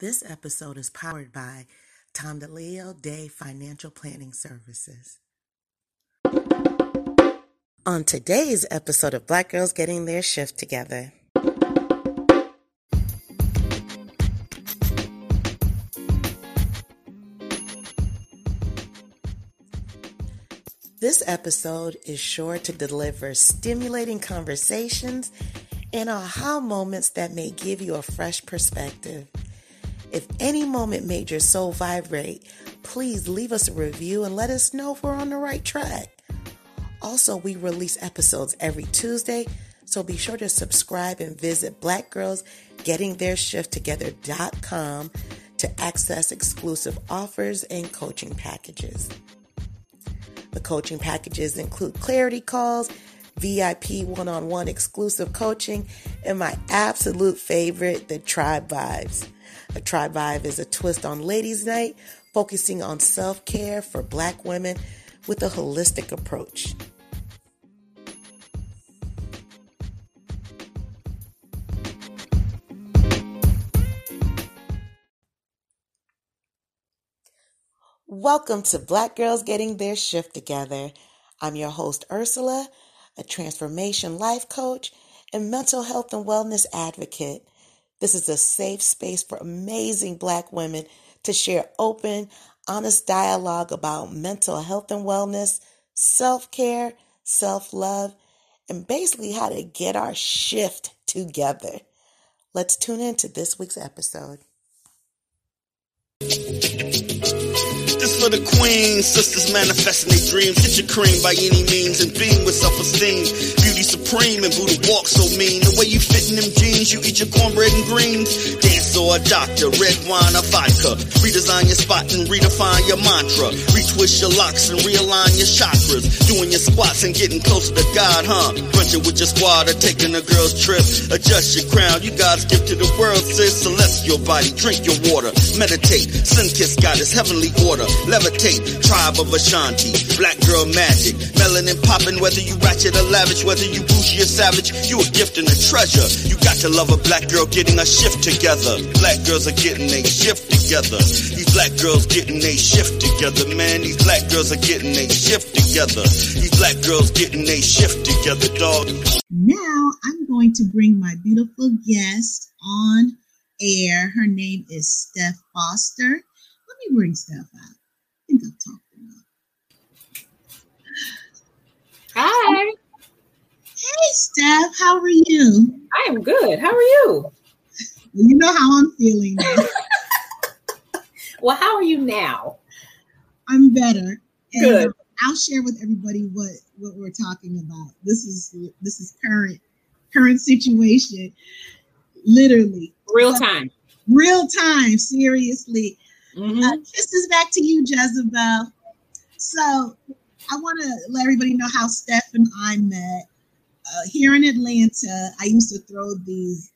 This episode is powered by Tondaleo Day Financial Planning Services. On today's episode of Black Girls Getting Their Shift Together, This episode is sure to deliver stimulating conversations and aha moments that may give you a fresh perspective. If any moment made your soul vibrate, please leave us a review and let us know if we're on the right track. Also, we release episodes every Tuesday, so be sure to subscribe and visit blackgirlsgettingtheirshifttogether.com to access exclusive offers and coaching packages. The coaching packages include clarity calls, VIP one on one exclusive coaching, and my absolute favorite, the Tribe Vibes. A Tribe Vibe is a twist on Ladies' Night, focusing on self care for Black women with a holistic approach. Welcome to Black Girls Getting Their Shift Together. I'm your host, Ursula, a transformation life coach and mental health and wellness advocate. This is a safe space for amazing Black women to share open, honest dialogue about mental health and wellness, self care, self love, and basically how to get our shift together. Let's tune in to this week's episode. For the queen. sisters manifesting their dreams. Get your cream by any means and beam with self-esteem. Beauty supreme and Buddha walk so mean. The way you fit in them jeans, you eat your cornbread and greens. Dance or a doctor, red wine or vodka. Redesign your spot and redefine your mantra. Retwist your locks and realign your chakras. Doing your squats and getting closer to God, huh? Brunching with your squad or taking a girl's trip. Adjust your crown, you God's gift to the world, sis. Celestial body, drink your water. Meditate, sun kiss goddess, heavenly order. Levitate, tribe of Ashanti. Black girl magic. Melanin popping, whether you ratchet or lavish, whether you bougie or savage, you a gift and a treasure. You got to love a black girl getting a shift together. Black girls are getting a shift together. These black girls getting a shift together, man. These black girls are getting a shift together. These black girls getting a shift together, dog. Now I'm going to bring my beautiful guest on air. Her name is Steph Foster. Let me bring Steph out. Think I've talked enough. Hi, Hey, Steph, how are you? I am good. How are you? You know how I'm feeling now. Well, how are you now? I'm better. And Good. Uh, I'll share with everybody what what we're talking about. This is this is current current situation. Literally, Real time. real time. Seriously. Mhm. Uh, kisses back to you, Jezebel. So I want to let everybody know how Steph and I met. Uh, here in Atlanta, I used to throw these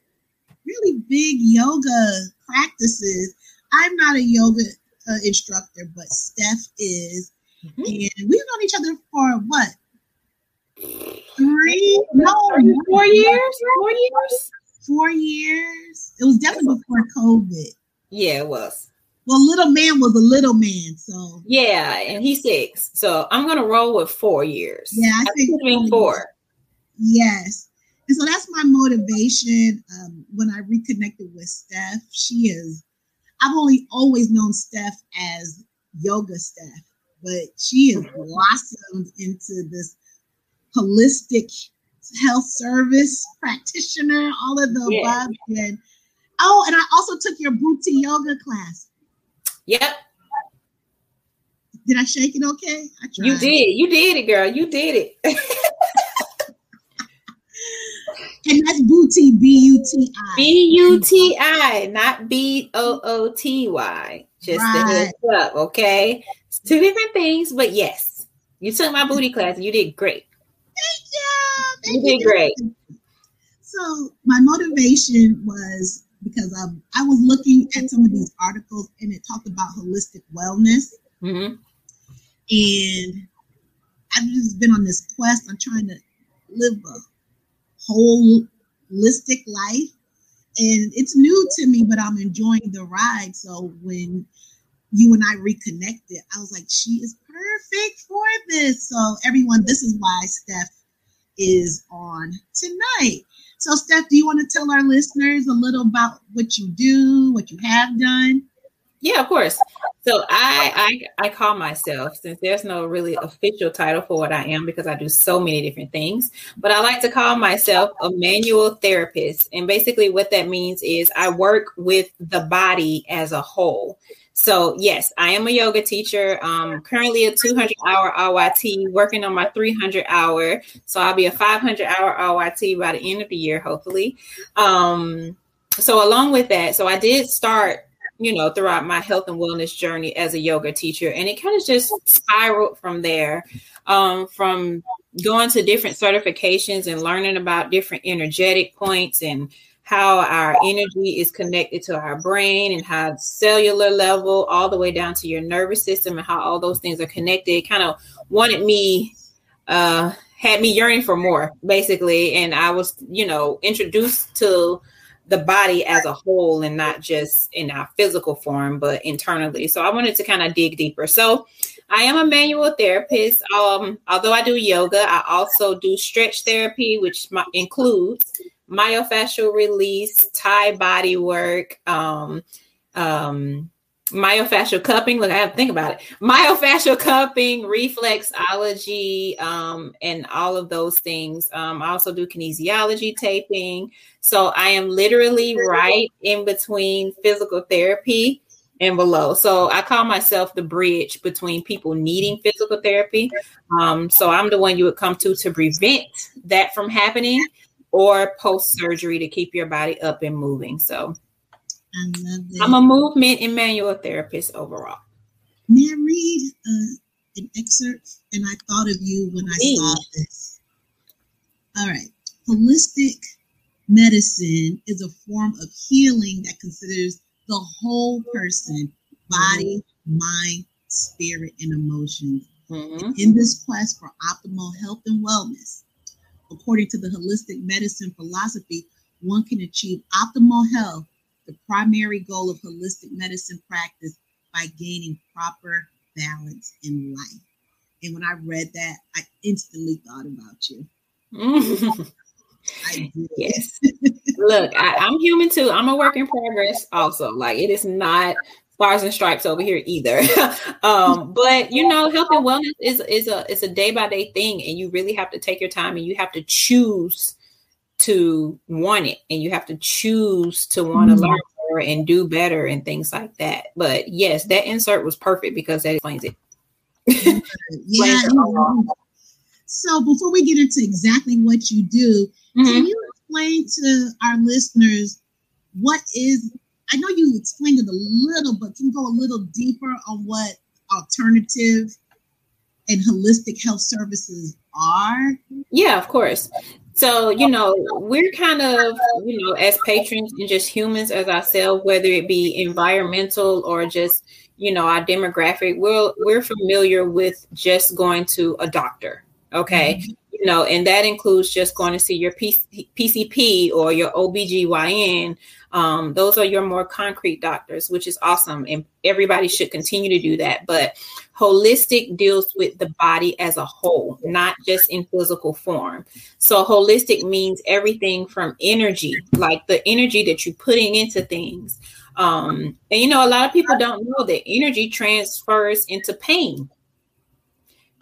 really big yoga practices. I'm not a yoga uh, instructor, but Steph is. Mhm. And we've known each other for what? Three? No, Four years? Four years? Four years. It was definitely before COVID. Yeah, it was. Well, little man was a little man, so Yeah, and he's six. So I'm gonna roll with four years. Yeah, I I think think four. Yes. And so that's my motivation. Um, when I reconnected with Steph, she is, I've only always known Steph as yoga Steph, but she has blossomed into this holistic health service practitioner, all of the Yeah. above. And oh, and I also took your BUTI yoga class. Yep, Did I shake it okay? I tried. you did. You did it, girl. You did it. And that's BUTI, B U T I. B U T I, not B O O T Y. Just Right. a heads up, okay? It's two different things, but yes, you took my BUTI class and you did great. Thank you. You Thank did great. So my motivation was because um, I was looking at some of these articles and it talked about holistic wellness, hmm and I've just been on this quest. I'm trying to live a holistic life, and it's new to me, but I'm enjoying the ride. So when you and I reconnected, I was like, she is perfect for this. So everyone, this is why Steph is on tonight. So Steph, do you want to tell our listeners a little about what you do, what you have done? Yeah, of course. So I, I I call myself since there's no really official title for what I am because I do so many different things, but I like to call myself a manual therapist. And basically what that means is I work with the body as a whole. So yes, I am a yoga teacher. Um, currently a 200 hour RYT, working on my 300 hour. So I'll be a 500 hour RYT by the end of the year, hopefully. Um, so along with that, so I did start you know, throughout my health and wellness journey as a yoga teacher. And it kind of just spiraled from there, um, from going to different certifications and learning about different energetic points and how our energy is connected to our brain and how cellular level all the way down to your nervous system and how all those things are connected. Kind of wanted me uh had me yearning for more basically and I was, you know, introduced to the body as a whole and not just in our physical form, but internally. So I wanted to kind of dig deeper. So I am a manual therapist. Um, although I do yoga, I also do stretch therapy, which my, includes myofascial release, Thai body work, um, um, myofascial cupping. Look, I have to think about it. Myofascial cupping, reflexology, um, and all of those things. Um, I also do kinesiology taping. So I am literally right in between physical therapy and below. So I call myself the bridge between people needing physical therapy. Um, so I'm the one you would come to to prevent that from happening or post surgery to keep your body up and moving. So I love it. I'm a movement and manual therapist overall. May I read uh, an excerpt? And I thought of you when I saw this. All right. Holistic medicine is a form of healing that considers the whole person body, mind, spirit, and emotions. Mm-hmm. In this quest for optimal health and wellness, according to the holistic medicine philosophy, one can achieve optimal health the primary goal of holistic medicine practice by gaining proper balance in life. And when I read that, I instantly thought about you. Yes. Look, I, am human too. I'm a work in progress also. Like it is not stars and stripes over here either. um, but you know, health and wellness is is a it's a day by day thing, and you really have to take your time and you have to choose to want it and you have to choose to want to mm-hmm. learn more and do better and things like that. But yes, that insert was perfect because that explains it. yeah. so before we get into exactly what you do, mm-hmm. can you explain to our listeners what is I know you explained it a little, but can you go a little deeper on what alternative and holistic health services are? Yeah, of course. So, you know, we're kind of, you know, as patrons and just humans as ourselves, whether it be environmental or just, you know, our demographic, we're we're familiar with just going to a doctor. Okay. Mm-hmm. You know, and that includes just going to see your PCP or your OBGYN um, those are your more concrete doctors, which is awesome. And everybody should continue to do that. But holistic deals with the body as a whole, not just in physical form. So holistic means everything from energy, like the energy that you're putting into things. Um, and you know, a lot of people don't know that energy transfers into pain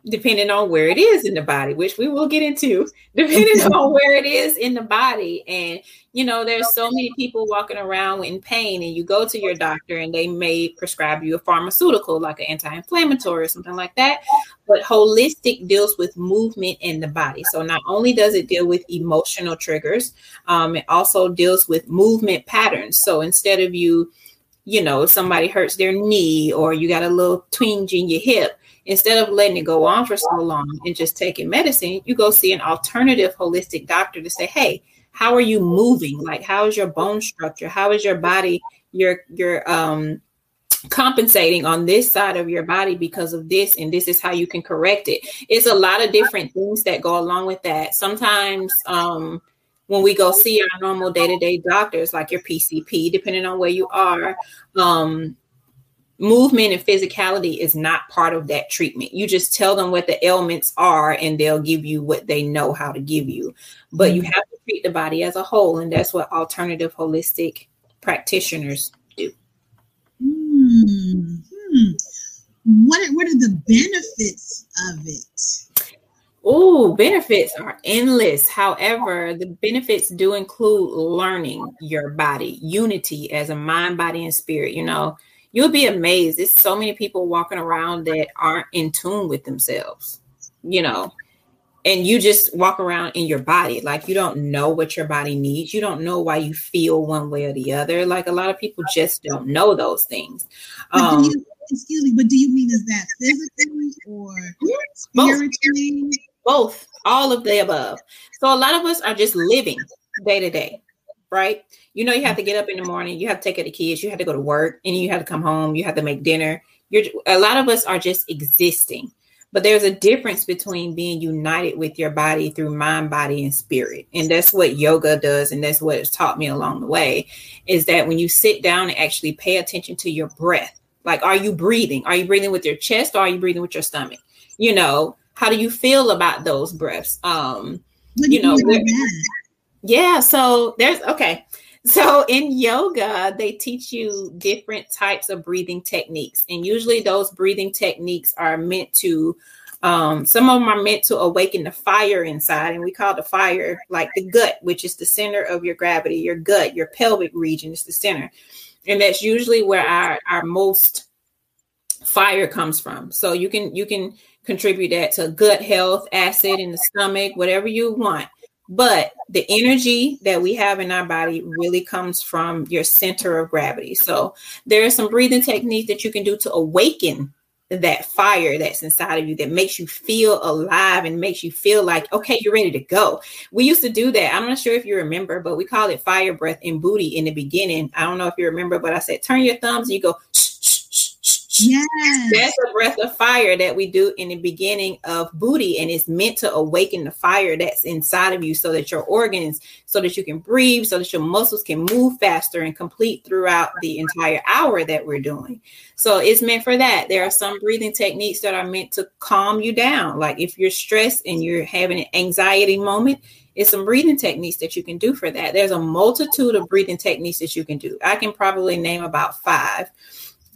depending on where it is in the body, which we will get into, depending on where it is in the body. And, you know, there's so many people walking around in pain, and you go to your doctor and they may prescribe you a pharmaceutical like an anti inflammatory or something like that. But holistic deals with movement in the body. So not only does it deal with emotional triggers, um, it also deals with movement patterns. So instead of you, you know, somebody hurts their knee or you got a little twinge in your hip, instead of letting it go on for so long and just taking medicine, you go see an alternative holistic doctor to say, hey, how are you moving? Like, how is your bone structure? How is your body? Your your um compensating on this side of your body because of this and this is how you can correct it it's a lot of different things that go along with that sometimes um when we go see our normal day-to-day doctors like your pcp depending on where you are um, movement and physicality is not part of that treatment. You just tell them what the ailments are and they'll give you what they know how to give you. But you mm-hmm. have to treat the body as a whole and that's what alternative holistic practitioners do. Mm-hmm. what, are, what are the benefits of it Oh, benefits are endless. However, the benefits do include learning your body, unity as a mind, body, and spirit. You know, you'll be amazed. There's so many people walking around that aren't in tune with themselves, you know, and you just walk around in your body like you don't know what your body needs. You don't know why you feel one way or the other. Like a lot of people just don't know those things. Um, excuse me, but do you mean is that physically or spiritually? Both both, all of the above. So a lot of us are just living day to day, right? You know, you have to get up in the morning, you have to take care of the kids, you have to go to work, and you have to come home, you have to make dinner. You're a lot of us are just existing. But there's a difference between being united with your body through mind, body, and spirit. And that's what yoga does. And that's what it's taught me along the way is that when you sit down and actually pay attention to your breath, like, are you breathing? Are you breathing with your chest or are you breathing with your stomach? You know, how do you feel about those breaths? Um, you know, yeah. So there's okay. So in yoga, they teach you different types of breathing techniques, and usually those breathing techniques are meant to. Um, some of them are meant to awaken the fire inside, and we call the fire like the gut, which is the center of your gravity. Your gut, your pelvic region is the center, and that's usually where our our most fire comes from. So you can you can contribute that to gut health, acid in the stomach, whatever you want. But the energy that we have in our body really comes from your center of gravity. So there are some breathing techniques that you can do to awaken that fire that's inside of you that makes you feel alive and makes you feel like okay you're ready to go we used to do that i'm not sure if you remember but we call it fire breath and BUTI in the beginning i don't know if you remember but i said turn your thumbs and you go Yes. That's a breath of fire that we do in the beginning of BUTI, and it's meant to awaken the fire that's inside of you so that your organs, so that you can breathe, so that your muscles can move faster and complete throughout the entire hour that we're doing. So it's meant for that. There are some breathing techniques that are meant to calm you down. Like if you're stressed and you're having an anxiety moment, it's some breathing techniques that you can do for that. There's a multitude of breathing techniques that you can do. I can probably name about five.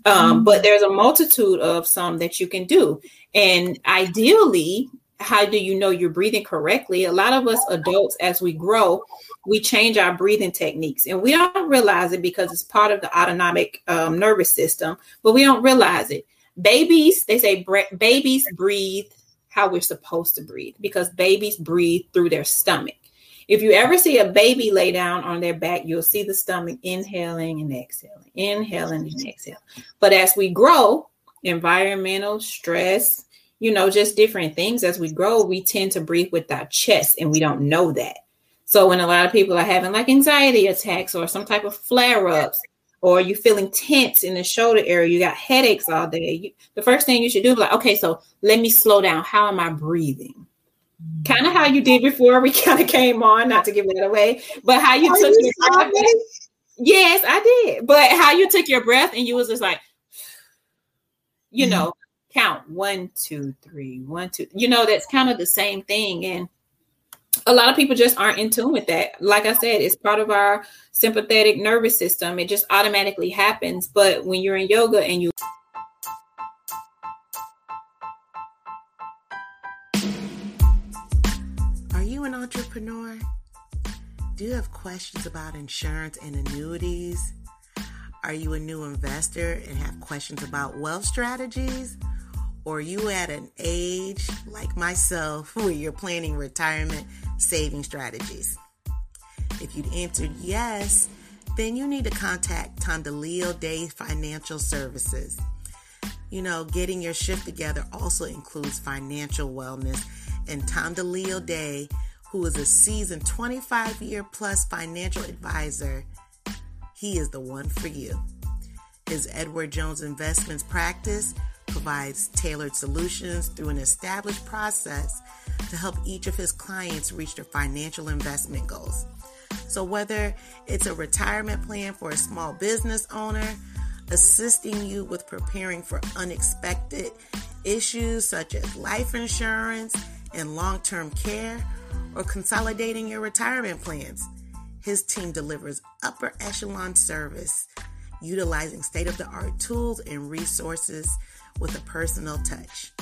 Um, mm-hmm. but there's a multitude of some that you can do. And ideally, how do you know you're breathing correctly? A lot of us adults, as we grow, we change our breathing techniques and we don't realize it because it's part of the autonomic um, nervous system, but we don't realize it. Babies, they say bre- babies breathe how we're supposed to breathe because babies breathe through their stomach. If you ever see a baby lay down on their back, you'll see the stomach inhaling and exhaling, inhaling and exhaling. But as we grow, environmental stress, you know, just different things as we grow, we tend to breathe with our chest and we don't know that. So when a lot of people are having like anxiety attacks or some type of flare ups, or you feeling tense in the shoulder area, you got headaches all day. You, the first thing you should do is like, okay, so let me slow down. How am I breathing? Kind of how you did before we kind of came on, not to give that away, but how you Are took you your breath. Yes, I did. But how you took your breath and you was just like, you mm-hmm. know, count one, two, three, one, two. You know, that's kind of the same thing. And a lot of people just aren't in tune with that. Like I said, it's part of our sympathetic nervous system. It just automatically happens. But when you're in yoga and you entrepreneur? Do you have questions about insurance and annuities? Are you a new investor and have questions about wealth strategies? Or are you at an age like myself where you're planning retirement saving strategies? If you'd answered yes, then you need to contact Tondaleo Day Financial Services. You know, getting your shift together also includes financial wellness, and Tondaleo Day who is a seasoned 25 year plus financial advisor, he is the one for you. His Edward Jones Investments practice provides tailored solutions through an established process to help each of his clients reach their financial investment goals. So, whether it's a retirement plan for a small business owner, assisting you with preparing for unexpected issues such as life insurance and long term care, or consolidating your retirement plans, his team delivers upper echelon service utilizing state of the art tools and resources with a personal touch.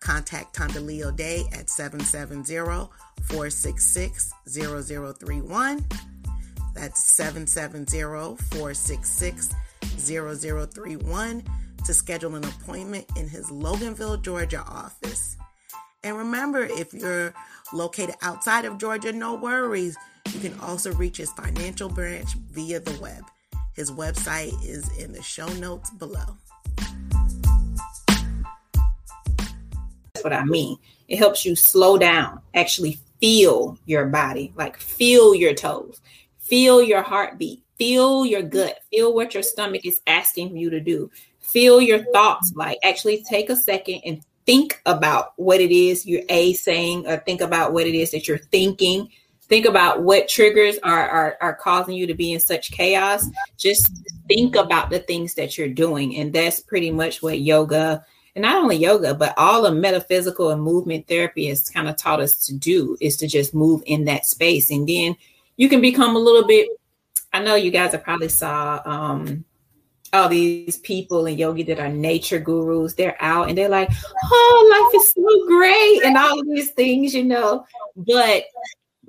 Contact Tondaleo Day at 770-466-0031. That's 770-466-0031 to schedule an appointment in his Loganville, Georgia office. And remember, if you're located outside of Georgia, no worries. You can also reach his financial branch via the web. His website is in the show notes below. That's what I mean. It helps you slow down, actually feel your body, like feel your toes, feel your heartbeat, feel your gut, feel what your stomach is asking you to do, feel your thoughts. Like actually take a second and think about what it is you're a saying, or think about what it is that you're thinking. Think about what triggers are, are are causing you to be in such chaos. Just think about the things that you're doing and that's pretty much what yoga and not only yoga but all of metaphysical and movement therapy has kind of taught us to do is to just move in that space. And then you can become a little bit i know you guys have probably saw um all these people and yogi that are nature gurus they're out and they're like oh life is so great and all of these things you know. But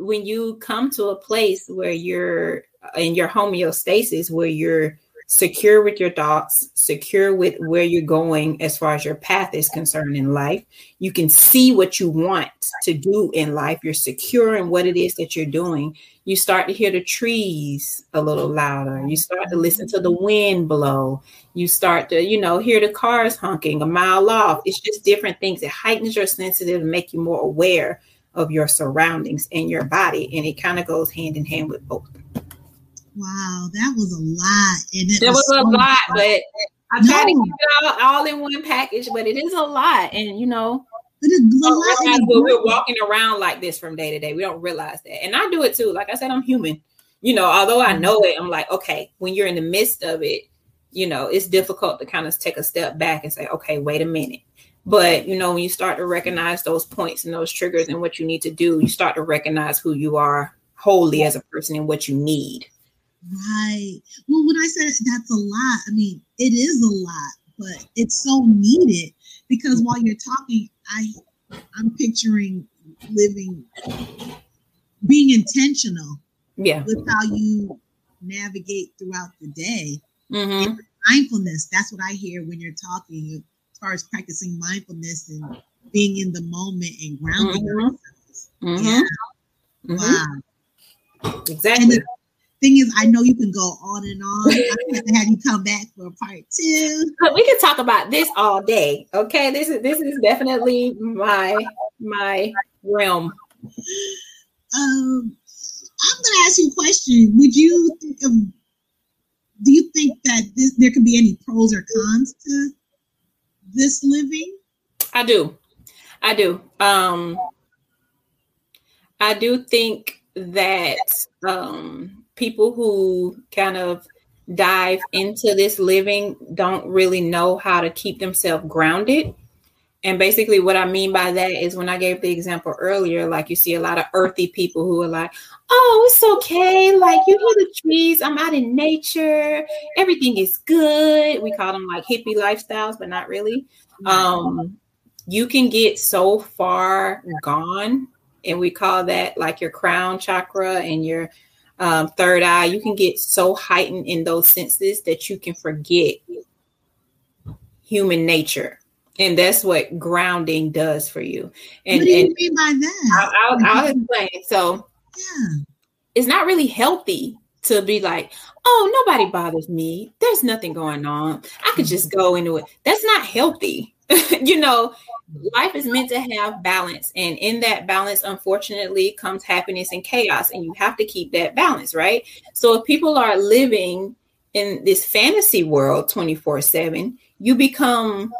when you come to a place where you're in your homeostasis, where you're secure with your thoughts, secure with where you're going as far as your path is concerned in life. You can see what you want to do in life. You're secure in what it is that you're doing. You start to hear the trees a little louder. You start to listen to the wind blow. You start to, you know, hear the cars honking a mile off. It's just different things. It heightens your sensitive and make you more aware of your surroundings and your body. And it kind of goes hand in hand with both. Wow, that was a lot. And it was, was so a lot, but I no. try to keep it all, all in one package, but it is a lot. And you know, but we're walking around like this from day to day. We don't realize that. And I do it too. Like I said, I'm human. You know, although I know it, I'm like, okay, when you're in the midst of it, you know, it's difficult to kind of take a step back and say, okay, wait a minute. But you know, when you start to recognize those points and those triggers and what you need to do, you start to recognize who you are wholly as a person and what you need. Right. Well, when I said that's a lot, I mean it is a lot, but it's so needed because while you're talking, I I'm picturing living being intentional yeah with how you navigate throughout the day mm-hmm. mindfulness that's what i hear when you're talking as far as practicing mindfulness and being in the moment and grounding mm-hmm. ourselves. Mm-hmm. Yeah. Mm-hmm. Wow. Exactly. And the thing is, I know you can go on and on. I have to have you come back for part two. But we can talk about this all day. Okay. This is this is definitely my my realm. Um I'm gonna ask you a question. Would you think of do you think that this there could be any pros or cons to this living? I do. I do. Um I do think that um people who kind of dive into this living don't really know how to keep themselves grounded. And basically, what I mean by that is when I gave the example earlier, like you see a lot of earthy people who are like, oh, it's okay. Like you hear the trees, I'm out in nature, everything is good. We call them like hippie lifestyles, but not really. Um, you can get so far gone, and we call that like your crown chakra and your um, third eye. You can get so heightened in those senses that you can forget human nature and that's what grounding does for you. And what do you mean by that? I'll, I'll, I'll explain. So, yeah, it's not really healthy to be like, oh, nobody bothers me. There's nothing going on. I could just go into it. That's not healthy. you know, life is meant to have balance. And in that balance, unfortunately, comes happiness and chaos. And you have to keep that balance, right? So if people are living in this fantasy world 24 7, you become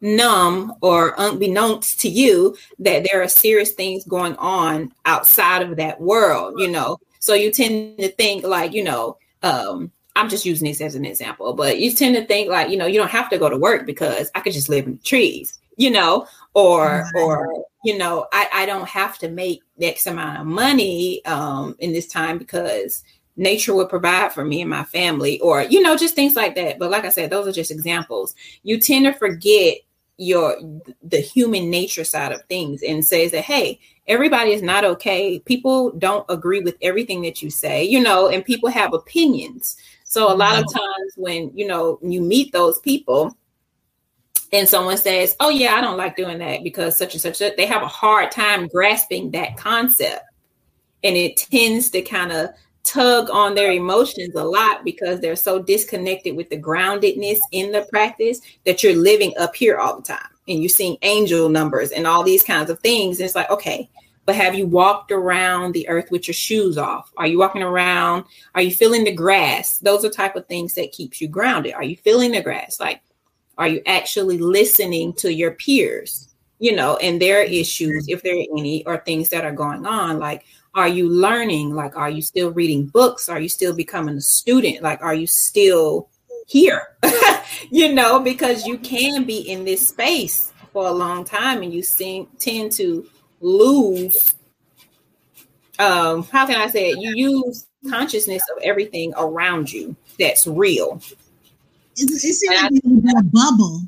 numb or unbeknownst to you that there are serious things going on outside of that world, you know. So you tend to think like, you know, um, I'm just using this as an example, but you tend to think like, you know, you don't have to go to work because I could just live in the trees, you know, or or you know, I, I don't have to make X amount of money um in this time because nature would provide for me and my family, or you know, just things like that. But like I said, those are just examples. You tend to forget your the human nature side of things and says that hey everybody is not okay people don't agree with everything that you say you know and people have opinions so a lot of mm-hmm. times when you know you meet those people and someone says oh yeah i don't like doing that because such and such they have a hard time grasping that concept. And it tends to kind of tug on their emotions a lot because they're so disconnected with the groundedness in the practice that you're living up here all the time. And you're seeing angel numbers and all these kinds of things. And it's like, okay, but have you walked around the earth with your shoes off? Are you walking around? Are you feeling the grass? Those are type of things that keeps you grounded. Are you feeling the grass? Like, are you actually listening to your peers? You know, and their issues, if there are any, or things that are going on. Like, are you learning like are you still reading books are you still becoming a student like are you still here you know because you can be in this space for a long time and you seem tend to lose um how can i say it you use consciousness of everything around you that's real it, it seems like a bubble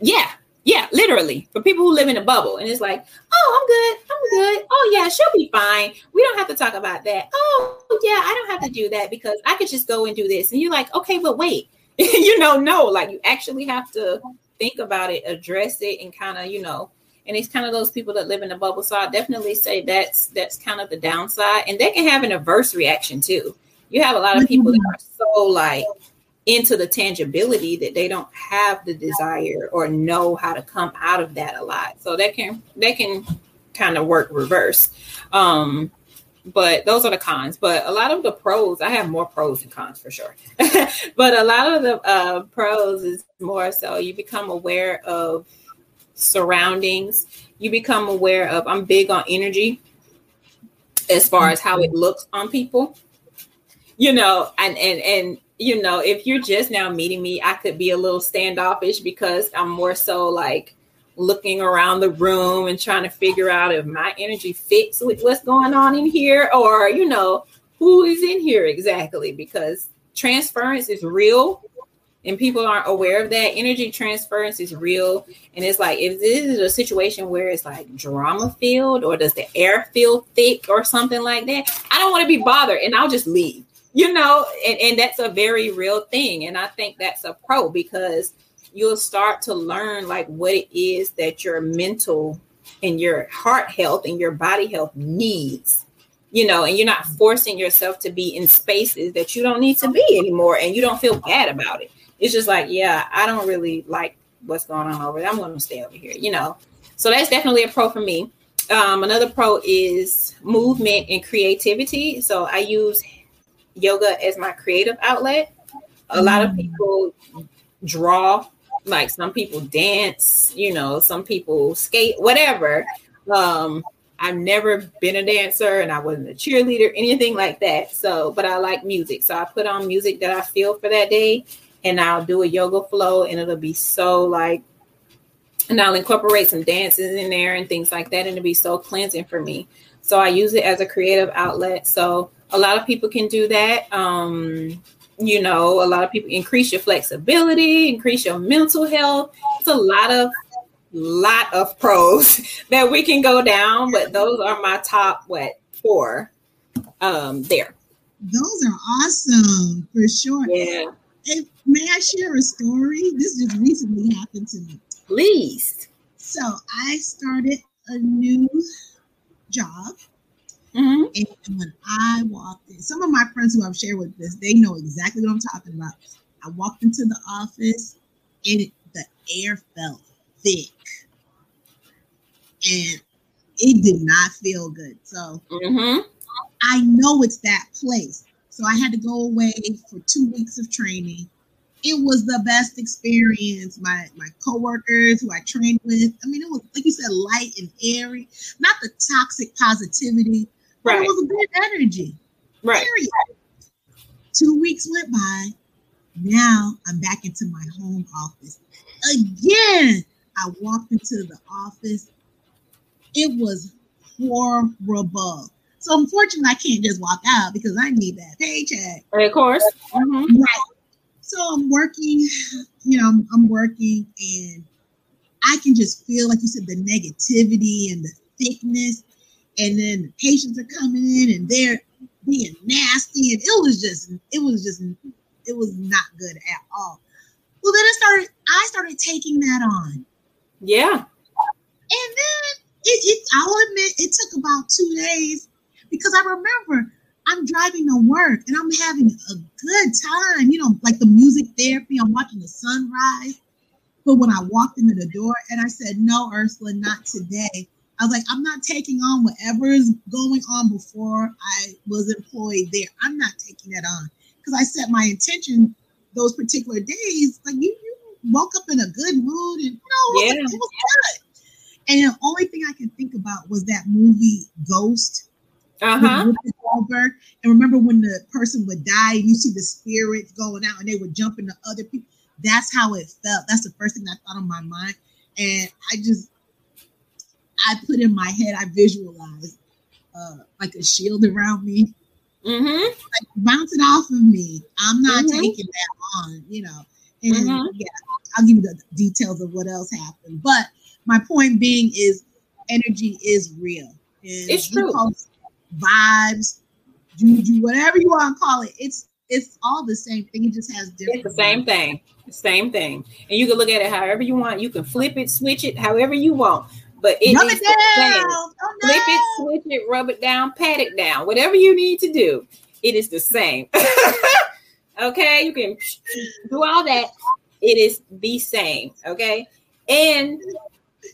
yeah yeah, literally for people who live in a bubble. And it's like, oh, I'm good. I'm good. Oh, yeah, she'll be fine. We don't have to talk about that. Oh, yeah, I don't have to do that because I could just go and do this. And you're like, okay, but wait, you know, no, like you actually have to think about it, address it, and kind of, you know, and it's kind of those people that live in a bubble. So I definitely say that's that's kind of the downside. And they can have an adverse reaction too. You have a lot of people that are so like into the tangibility that they don't have the desire or know how to come out of that a lot. So that can that can kind of work reverse. Um, but those are the cons. But a lot of the pros, I have more pros and cons for sure. but a lot of the uh, pros is more so you become aware of surroundings. You become aware of. I'm big on energy as far as how it mm-hmm. looks on people. You know, and and and you know, if you're just now meeting me, I could be a little standoffish because I'm more so like looking around the room and trying to figure out if my energy fits with what's going on in here or, you know, who is in here exactly because transference is real and people aren't aware of that. Energy transference is real. And it's like if this is a situation where it's like drama filled or does the air feel thick or something like that i don't want to be bothered and i'll just leave you know, and, and that's a very real thing. And I think that's a pro because you'll start to learn like what it is that your mental and your heart health and your body health needs you know? And you're not forcing yourself to be in spaces that you don't need to be anymore and you don't feel bad about it it's just like yeah i don't really like what's going on over there i'm going to stay over here you know so that's definitely a pro for me um, another pro is movement and creativity so i use yoga as my creative outlet. A lot of mm. people draw, like some people dance, you know, some people skate, whatever. Um, I've never been a dancer and I wasn't a cheerleader, anything like that. So, but I like music. So I put on music that I feel for that day and I'll do a yoga flow and it'll be so like, and I'll incorporate some dances in there and things like that. And it'll be so cleansing for me. So I use it as a creative outlet. So a lot of people can do that. Um, you know, a lot of people increase your flexibility, increase your mental health. It's a lot of lot of pros that we can go down, but those are my top what four um there. Those are awesome for sure. Yeah. Hey, may I share a story? This just recently happened to me. Please. So I started a new job Mm-hmm. And when I walked in, some of my friends who I've shared with this, they know exactly what I'm talking about. I walked into the office and it, the air felt thick. And it did not feel good. So mm-hmm. I know it's that place. So I had to go away for two weeks of training. It was the best experience. My my coworkers who I trained with, I mean, it was like you said, light and airy, not the toxic positivity, Right. It was a good energy. Right. Period. Two weeks went by. Now I'm back into my home office. Again, I walked into the office. It was horrible. So unfortunately, I can't just walk out because I need that paycheck. Of course. Mhm. Right. So I'm working, you know, I'm, I'm working and I can just feel, like you said, the negativity and the thickness. And then the patients are coming in and they're being nasty. And it was just, it was just, it was not good at all. Well, then I started, I started taking that on. Yeah. And then it, it I'll admit it took about two days because I remember I'm driving to work and I'm having a good time, you know, like the music therapy, I'm watching the sunrise. But when I walked into the door and I said, No, Ursula, not today. I was like, I'm not taking on whatever is going on before I was employed there. I'm not taking that on. Because I set my intention those particular days. Like you, you woke up in a good mood and you know, it was, Yeah. it was good. And the only thing I can think about was that movie Ghost Uh with huh. Whoopi Goldberg. And remember when the person would die you see the spirits going out and they would jump into other people? That's how it felt. That's the first thing that thought on my mind. And I just, I put in my head, I visualized uh, like a shield around me, Mm-hmm. like bounce it off of me. I'm not Mhm. taking that on, you know. And Mhm. yeah, I'll give you the details of what else happened. But my point being is energy is real. And It's true. Vibes, juju, whatever you want to call it. It's it's all the same thing. It just has different. It's the same thing. Same thing. And you can look at it however you want. You can flip it, switch it, however you want. But it Rub is it the down. same. Oh, Flip it, switch it, rub it down, pat it down, whatever you need to do. It is the same. okay, you can do all that. It is the same. Okay, and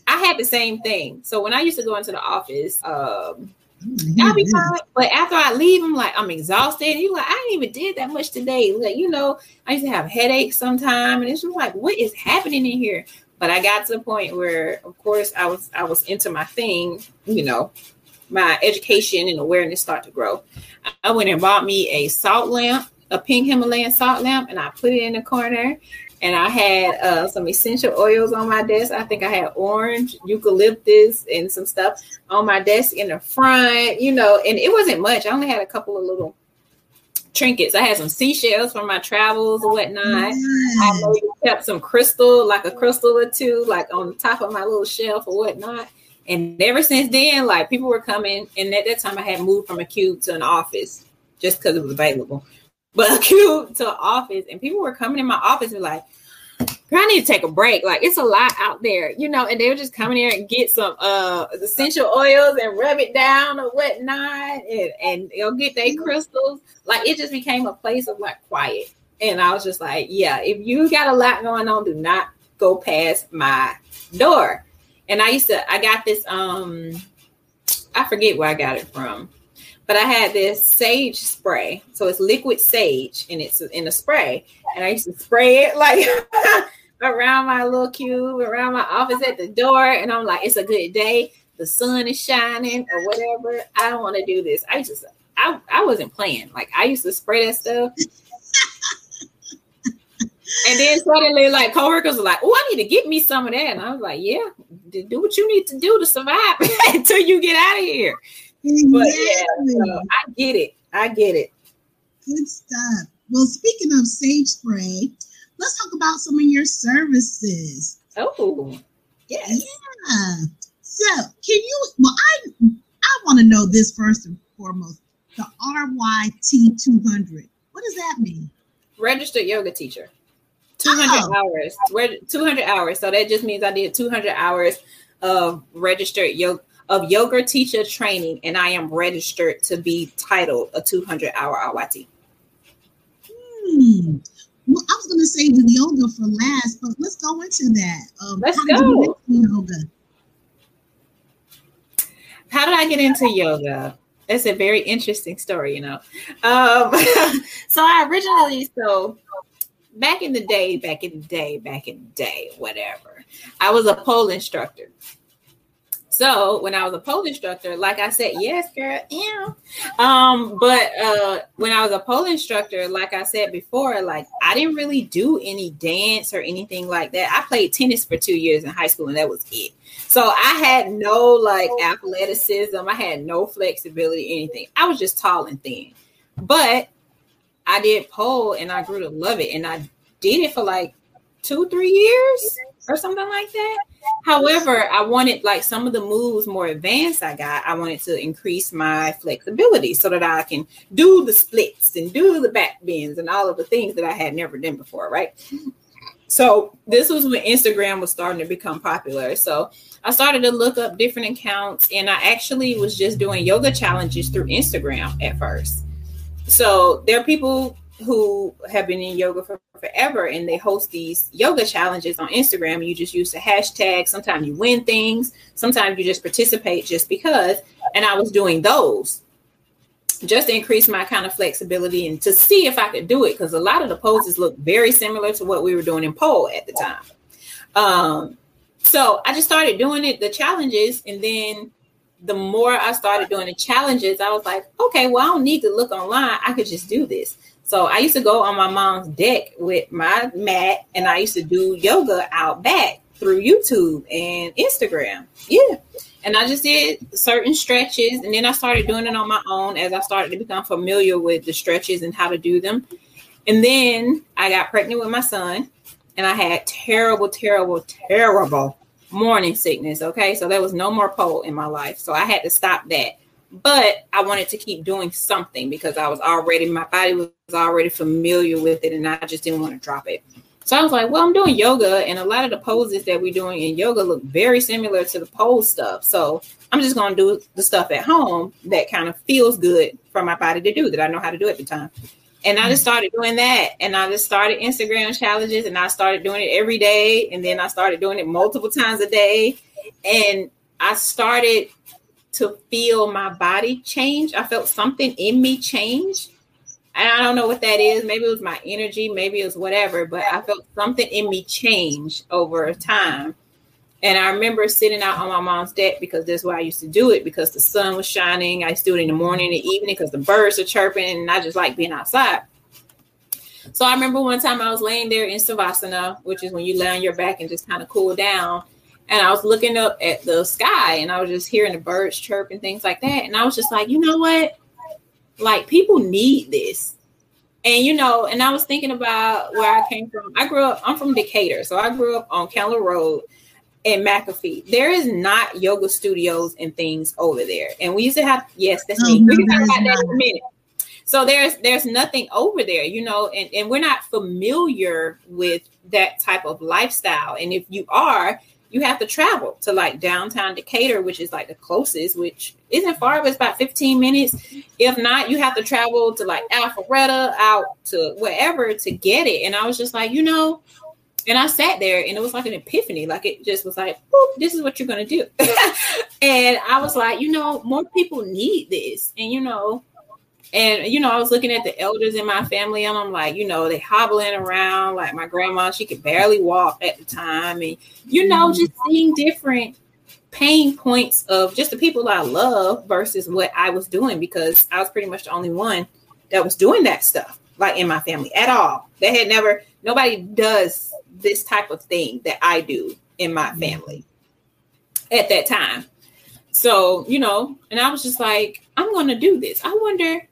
I had the same thing. So when I used to go into the office, um, I'll be mm-hmm. fine. But after I leave, I'm like, I'm exhausted. And you like, I ain't even did that much today. Like, you know, I used to have headaches sometime, and it's just like, what is happening in here? But I got to the point where, of course, I was I was into my thing, you know, my education and awareness start to grow. I went and bought me a salt lamp, a pink Himalayan salt lamp, and I put it in the corner. And I had uh, some essential oils on my desk. I think I had orange, eucalyptus, and some stuff on my desk in the front, you know, and it wasn't much. I only had a couple of little trinkets. I had some seashells from my travels or whatnot. I kept some crystal, like a crystal or two, like on the top of my little shelf or whatnot. And ever since then, like people were coming, and at that time I had moved from a cube to an office just because it was available. But a cube to office, and people were coming in my office and like, "Girl, I need to take a break. Like it's a lot out there, you know. And they were just coming here and get some uh essential oils and rub it down or whatnot, and and they'll get their crystals. Like it just became a place of like quiet. And I was just like, yeah, if you got a lot going on, do not go past my door. And I used to, I got this, um, I forget where I got it from, but I had this sage spray. So it's liquid sage and it's in a spray. And I used to spray it like around my little cube, around my office at the door. And I'm like, it's a good day. The sun is shining or whatever. I don't want to do this. I just, I, I wasn't playing. Like I used to spray that stuff. And then suddenly, like coworkers were like, "Oh, I need to get me some of that." And I was like, "Yeah, do what you need to do to survive until you get out of here." But yeah, so I get it. I get it. Good stuff. Well, speaking of sage spray, let's talk about some of your services. Oh, yes. Yeah. So, can you? Well, I I want to know this first and foremost. The RYT two hundred. What does that mean? Registered yoga teacher. Two hundred Oh. hours. Two hundred hours. So that just means I did two hundred hours of registered yoga of yoga teacher training, and I am registered to be titled a two hundred hour RYT. Hmm. Well, I was going to say the yoga for last, but let's go into that. Um, Let's how did you go. yoga? how did I get into yoga? It's a very interesting story, you know. Um, so I originally, so back in the day, back in the day, back in the day, whatever, I was a pole instructor. So when I was a pole instructor, like I said, yes, girl, yeah. Um, but uh, when I was a pole instructor, like I said before, like I didn't really do any dance or anything like that. I played tennis for two years in high school, and that was it. So I had no like athleticism. I had no flexibility, anything. I was just tall and thin. But I did pole, and I grew to love it, and I did it for like two, three years or something like that. However, I wanted like some of the moves more advanced I got, I wanted to increase my flexibility so that I can do the splits and do the back bends and all of the things that I had never done before, right? So this was when Instagram was starting to become popular. So I started to look up different accounts and I actually was just doing yoga challenges through Instagram at first. So there are people who have been in yoga for forever and they host these yoga challenges on Instagram. And you just use the hashtag. Sometimes you win things, sometimes you just participate just because. And I was doing those just to increase my kind of flexibility and to see if I could do it because a lot of the poses look very similar to what we were doing in pole at the time. Um, so I just started doing it, the challenges, and then the more I started doing the challenges, I was like, okay, well, I don't need to look online. I could just do this. So I used to go on my mom's deck with my mat and I used to do yoga out back through YouTube and Instagram. Yeah. And I just did certain stretches and then I started doing it on my own as I started to become familiar with the stretches and how to do them. And then I got pregnant with my son and I had terrible, terrible, terrible morning sickness. Okay. So there was no more pole in my life. So I had to stop that but I wanted to keep doing something because I was already my body was already familiar with it and I just didn't want to drop it. So I was like, well, I'm doing yoga and a lot of the poses that we're doing in yoga look very similar to the pole stuff. So I'm just going to do the stuff at home that kind of feels good for my body to do that I know how to do at the time. And I just started doing that. And I just started Instagram challenges and I started doing it every day. And then I started doing it multiple times a day. And I started to feel my body change. I felt something in me change. And I don't know what that is. Maybe it was my energy, maybe it was whatever, but I felt something in me change over time. And I remember sitting out on my mom's deck because that's why I used to do it because the sun was shining. I used to do it in the morning and the evening because the birds are chirping and I just like being outside. So I remember one time I was laying there in Savasana, which is when you lay on your back and just kind of cool down and I was looking up at the sky and I was just hearing the birds chirp and things like that. And I was just like, you know what? Like people need this. And you know, and I was thinking about where I came from. I grew up, I'm from Decatur. So I grew up on Keller Road in McAfee. There is not yoga studios and things over there. And we used to have, yes, that's me. Oh, we can talk about that in a minute. So there's there's nothing over there, you know, and, and we're not familiar with that type of lifestyle. And if you are, you have to travel to like downtown Decatur, which is like the closest, which isn't far, but it's about 15 minutes. If not, you have to travel to like Alpharetta, out to wherever to get it. And I was just like, you know, and I sat there and it was like an epiphany. Like it just was like, this is what you're gonna do. and I was like, you know, more people need this. And you know, and you know, I was looking at the elders in my family, and I'm like, you know, they hobbling around. Like my grandma, she could barely walk at the time, and you know, mm-hmm. just seeing different pain points of just the people I love versus what I was doing because I was pretty much the only one that was doing that stuff, like in my family at all. They had never, nobody does this type of thing that I do in my mm-hmm. family at that time. So, you know, and I was just like, I'm going to do this. I wonder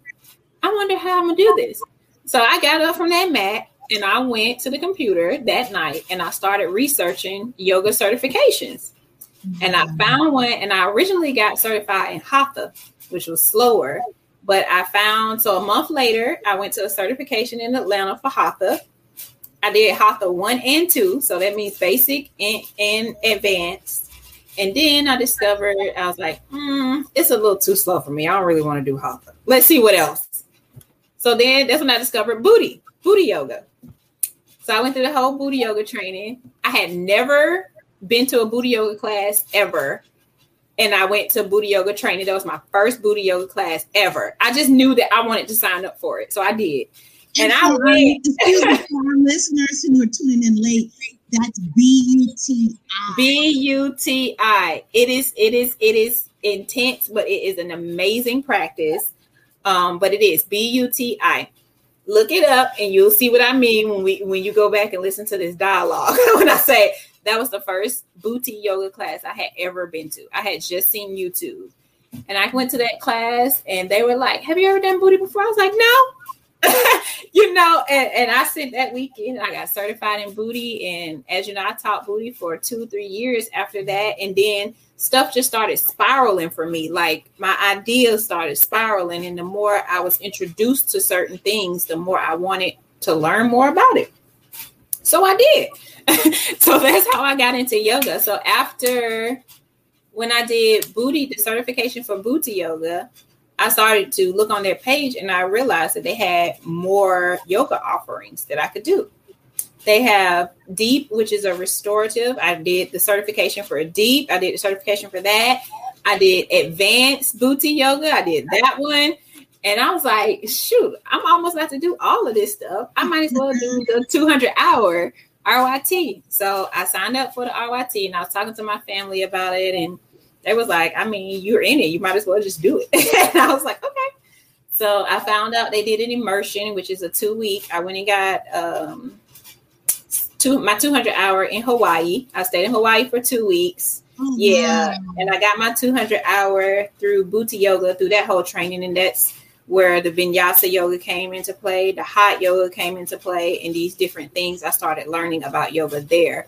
I wonder how I'm gonna do this. So I got up from that mat and I went to the computer that night and I started researching yoga certifications. And I found one and I originally got certified in Hatha, which was slower. But I found so a month later, I went to a certification in Atlanta for Hatha. I did Hatha one and two, so that means basic and, and advanced. And then I discovered I was like, mm, it's a little too slow for me. I don't really want to do Hatha. Let's see what else. So then that's when I discovered BUTI, BUTI yoga. So I went through the whole BUTI yoga training. I had never been to a BUTI yoga class ever. And I went to BUTI yoga training. That was my first BUTI yoga class ever. I just knew that I wanted to sign up for it. So I did. And, and I went. Excuse me for our listeners who are tuning in late. That's B U T I. B U T I. It is. It is. It is intense, but it is an amazing practice. Um, but it is B U T I. Look it up, and you'll see what I mean when we when you go back and listen to this dialogue. when I say that was the first BUTI yoga class I had ever been to. I had just seen YouTube, and I went to that class, and they were like, "Have you ever done BUTI before?" I was like, "No." you know, and, and I sent that weekend, I got certified in BUTI. And as you know, I taught BUTI for two, three years after that. And then stuff just started spiraling for me. Like my ideas started spiraling. And the more I was introduced to certain things, the more I wanted to learn more about it. So I did. so that's how I got into yoga. So after when I did BUTI, the certification for BUTI yoga, I started to look on their page and I realized that they had more yoga offerings that I could do. They have deep, which is a restorative. I did the certification for a deep. I did the certification for that. I did advanced BUTI yoga. I did that one. And I was like, shoot, I'm almost about to do all of this stuff. I might as well do the 200 hour RYT. So I signed up for the RYT and I was talking to my family about it. And they was like, I mean, you're in it. You might as well just do it. and I was like, okay. So I found out they did an immersion, which is a two week. I went and got um two my 200 hour in Hawaii. I stayed in Hawaii for two weeks. Oh, yeah, wow. and I got my 200 hour through BUTI Yoga through that whole training, and that's where the Vinyasa yoga came into play, the hot yoga came into play, and these different things. I started learning about yoga there.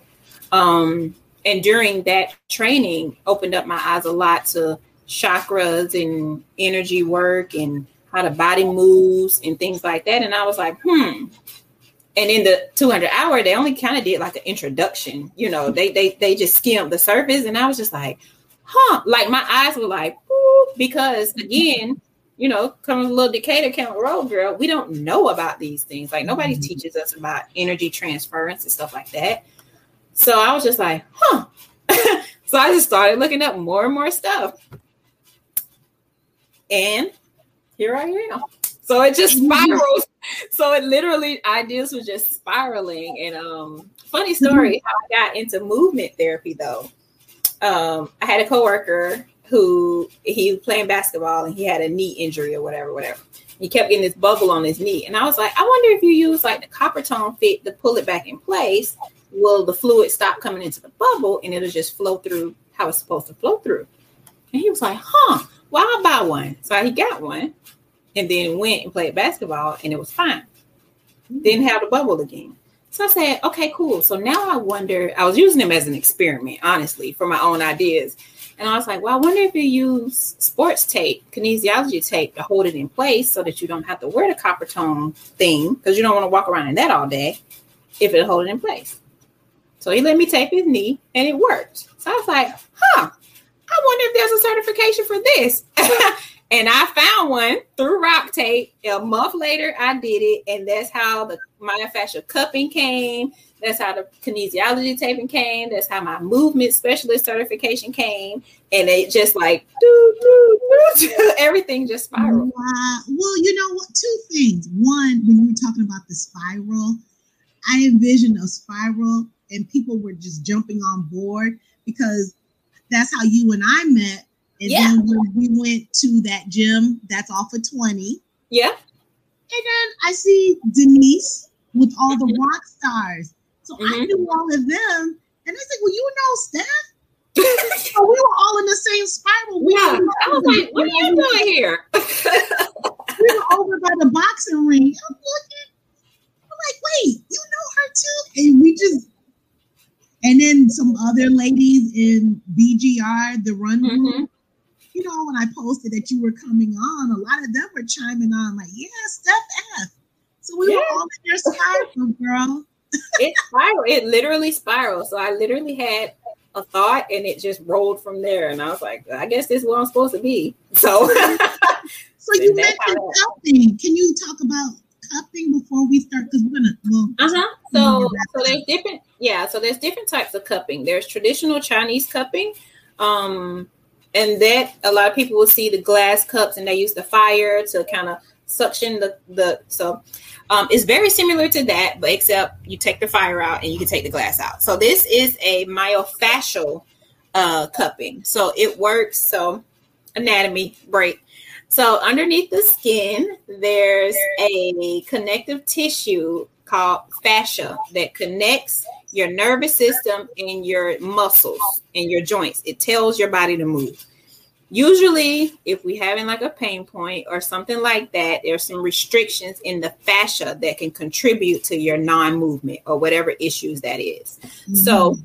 Um, and during that training opened up my eyes a lot to chakras and energy work and how the body moves and things like that and i was like hmm and in the 200 hour they only kind of did like an introduction you know they they they just skimmed the surface and i was just like huh like my eyes were like because again you know coming a little decatur county road girl we don't know about these things like nobody mm-hmm. teaches us about energy transference and stuff like that so I was just like, huh. so I just started looking up more and more stuff. And here I am. So it just spirals. so it literally ideas was just spiraling. And um funny story how I got into movement therapy though. Um, I had a coworker who he was playing basketball and he had a knee injury or whatever, whatever. He kept getting this bubble on his knee. And I was like, I wonder if you use like the copper tone fit to pull it back in place will the fluid stop coming into the bubble and it'll just flow through how it's supposed to flow through? And he was like, huh, well, I'll buy one. So he got one and then went and played basketball and it was fine. Hmm. Didn't have the bubble again. So I said, okay, cool. So now I wonder, I was using them as an experiment, honestly, for my own ideas. And I was like, well, I wonder if you use sports tape, kinesiology tape to hold it in place so that you don't have to wear the copper tone thing because you don't want to walk around in that all day if it'll hold it in place. So he let me tape his knee and it worked. So I was like, huh, I wonder if there's a certification for this. and I found one through RockTape. A month later, I did it. And that's how the myofascial cupping came. That's how the kinesiology taping came. That's how my movement specialist certification came. And it just like doo, doo, doo, everything just spiraled. Well, you know what? Two things. One, when you were talking about the spiral, I envisioned a spiral and people were just jumping on board because that's how you and I met. And yeah. then when we went to that gym, that's all for 20. Yeah. And then I see Denise with all the mm-hmm. rock stars. So mm-hmm. I knew all of them. And I said, Well, you know Steph? so we were all in the same spiral. We yeah. I was like, What are you doing here? we were over by the boxing ring. I'm looking. I'm like, Wait, you know her too? And we just and then some other ladies in BGR, the run. Mm-hmm. You know, when I posted that you were coming on, a lot of them were chiming on, like, yeah, Steph F. So we yeah. were all in your spiral, girl. it spiraled. It literally spiraled. So I literally had a thought and it just rolled from there. And I was like, I guess this is where I'm supposed to be. So So you mentioned cupping. Can you talk about cupping before we start? Because we're gonna well uh-huh. So so there's different yeah, so there's different types of cupping. There's traditional Chinese cupping. Um, and that a lot of people will see the glass cups and they use the fire to kind of suction the the so um, it's very similar to that, but except you take the fire out and you can take the glass out. So this is a myofascial uh, cupping. So it works. So anatomy break. So underneath the skin, there's a connective tissue called fascia that connects your nervous system and your muscles and your joints. It tells your body to move. Usually, if we having like a pain point or something like that, there's some restrictions in the fascia that can contribute to your non-movement or whatever issues that is. Mm-hmm. So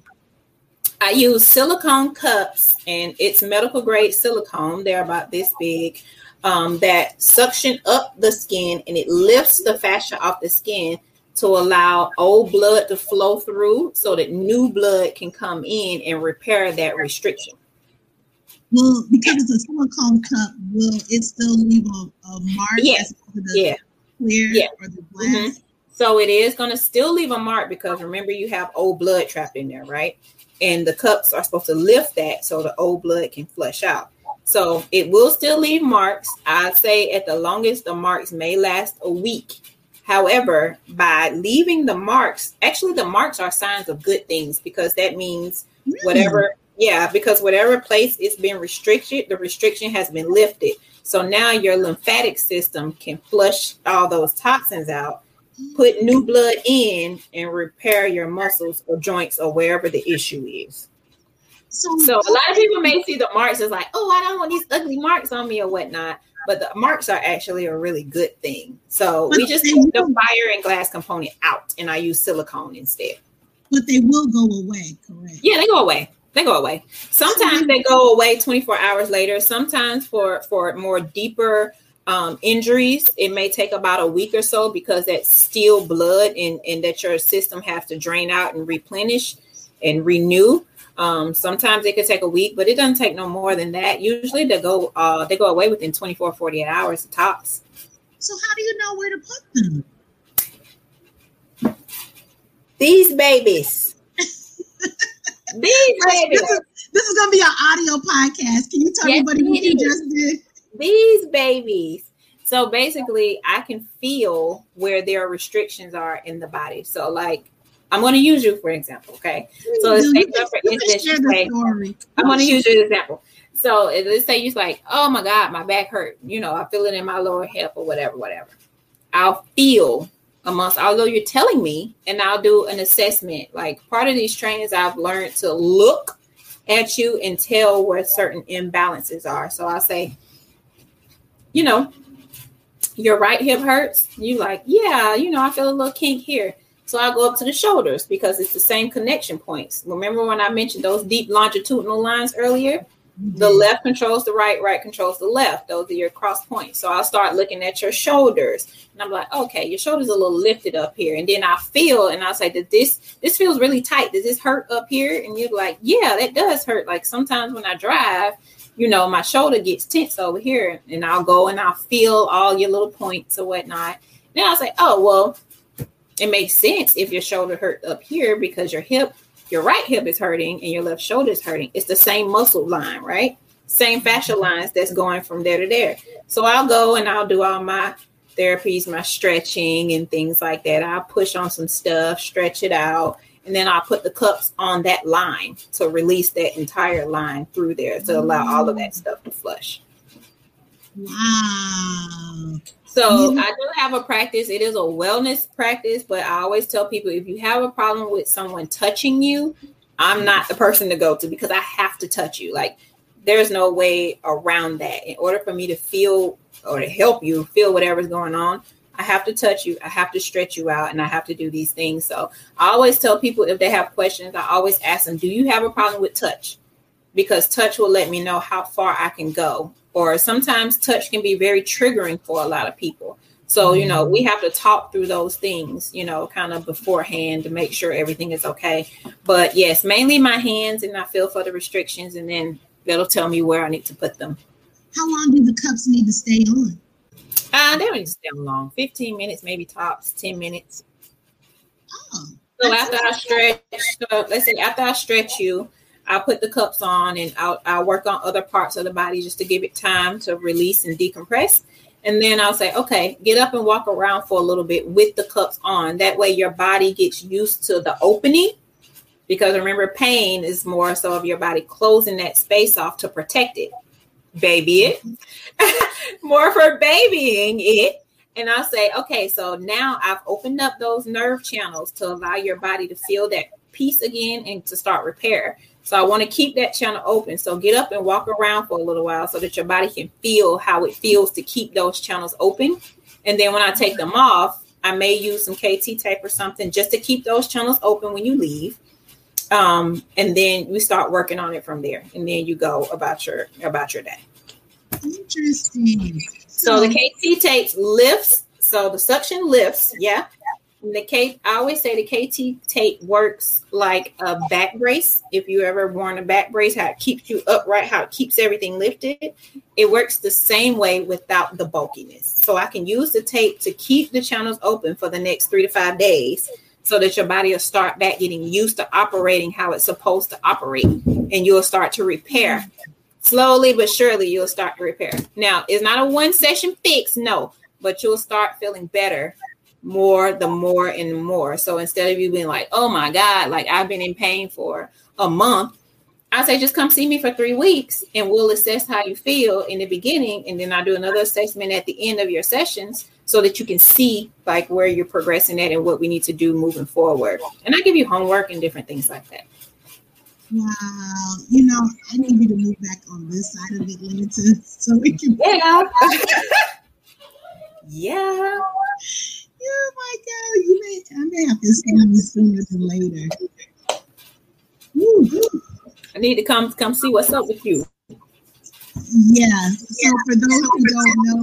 I use silicone cups and it's medical grade silicone. They're about this big. Um, that suction up the skin and it lifts the fascia off the skin to allow old blood to flow through so that new blood can come in and repair that restriction. Well, because it's a silicone cup, will it still leave a, a mark? Yes. Yeah. Clear yeah. or the glass? Mm-hmm. So it is going to still leave a mark because remember you have old blood trapped in there, right? And the cups are supposed to lift that so the old blood can flush out. So it will still leave marks. I'd say at the longest, the marks may last a week However, by leaving the marks, actually, the marks are signs of good things because that means whatever, yeah, because whatever place it's been restricted, the restriction has been lifted. So now your lymphatic system can flush all those toxins out, put new blood in, and repair your muscles or joints or wherever the issue is. So, so a lot of people may see the marks as like, oh, I don't want these ugly marks on me or whatnot but the marks are actually a really good thing. So but we just take the fire and glass component out, and I use silicone instead. But they will go away, correct? Yeah, they go away. They go away. Sometimes they go away 24 hours later. Sometimes for for more deeper um, injuries, it may take about a week or so because that steel blood and, and that your system has to drain out and replenish and renew. Um, sometimes it could take a week, but it doesn't take no more than that. Usually they go uh, they go away within 24, 48 hours tops. So how do you know where to put them? These babies. These babies. This is, this is gonna be an audio podcast. Can you tell yes, everybody what you just did? These babies. So basically, I can feel where their restrictions are in the body. So, like I'm going to use you for example, okay? So let's take up for instance. I'm going to use you as an example. So let's say you're like, oh my God, my back hurt. You know, I feel it in my lower hip or whatever, whatever. I'll feel amongst, although you're telling me, and I'll do an assessment. Like part of these trainings, I've learned to look at you and tell where certain imbalances are. So I'll say, you know, your right hip hurts. You like, yeah, you know, I feel a little kink here. So I go up to the shoulders because it's the same connection points. Remember when I mentioned those deep longitudinal lines earlier? Mm-hmm. The left controls the right, right controls the left. Those are your cross points. So I'll start looking at your shoulders and I'm like, okay, your shoulders a little lifted up here. And then I feel and I'll say, Does this this feels really tight? Does this hurt up here? And you're like, Yeah, that does hurt. Like sometimes when I drive, you know, my shoulder gets tense over here. And I'll go and I'll feel all your little points or whatnot. Then I'll say, Oh, well, it makes sense if your shoulder hurt up here because your hip, your right hip is hurting and your left shoulder is hurting. It's the same muscle line, right? Same fascia lines that's going from there to there. So I'll go and I'll do all my therapies, my stretching and things like that. I'll push on some stuff, stretch it out, and then I'll put the cups on that line to release that entire line through there to allow all of that stuff to flush. Wow. So mm-hmm. I do have a practice. It is a wellness practice, but I always tell people if you have a problem with someone touching you, I'm not the person to go to because I have to touch you. Like there's no way around that. In order for me to feel or to help you feel whatever's going on, I have to touch you, I have to stretch you out, and I have to do these things. So I always tell people if they have questions, I always ask them, Do you have a problem with touch? Because touch will let me know how far I can go or sometimes touch can be very triggering for a lot of people. So, you know, we have to talk through those things, you know, kind of beforehand to make sure everything is okay. But yes, mainly my hands, and I feel for the restrictions, and then that'll tell me where I need to put them. How long do the cups need to stay on? Uh, they don't need to stay on long 15 minutes, maybe tops 10 minutes. Oh, so after I stretch, so let's say after I stretch you, I'll put the cups on and I'll, I'll work on other parts of the body just to give it time to release and decompress. And then I'll say, okay, get up and walk around for a little bit with the cups on. That way your body gets used to the opening. Because remember, pain is more so of your body closing that space off to protect it. Baby it. more for babying it. And I'll say, okay, so now I've opened up those nerve channels to allow your body to feel that peace again and to start repair. So I want to keep that channel open. So get up and walk around for a little while so that your body can feel how it feels to keep those channels open. And then when I take them off, I may use some KT tape or something just to keep those channels open when you leave. Um, and then we start working on it from there. And then you go about your about your day. Interesting. So the KT tape lifts. So the suction lifts, yeah. The K, I always say the KT tape works like a back brace. If you ever worn a back brace, how it keeps you upright, how it keeps everything lifted, it works the same way without the bulkiness. So I can use the tape to keep the channels open for the next three to five days so that your body will start back getting used to operating how it's supposed to operate and you'll start to repair. Slowly but surely, you'll start to repair. Now, it's not a one session fix, no, but you'll start feeling better more the more and more. So instead of you being like, oh my God, like I've been in pain for a month, I say just come see me for three weeks and we'll assess how you feel in the beginning. And then I do another assessment at the end of your sessions so that you can see like where you're progressing at and what we need to do moving forward. And I give you homework and different things like that. Wow. You know, I need you to move back on this side of Atlanta so we can. Yeah. yeah. Oh my God, you may I may have to see you sooner than later. Woo. I need to come come see what's up with you. Yeah. So for those who don't know,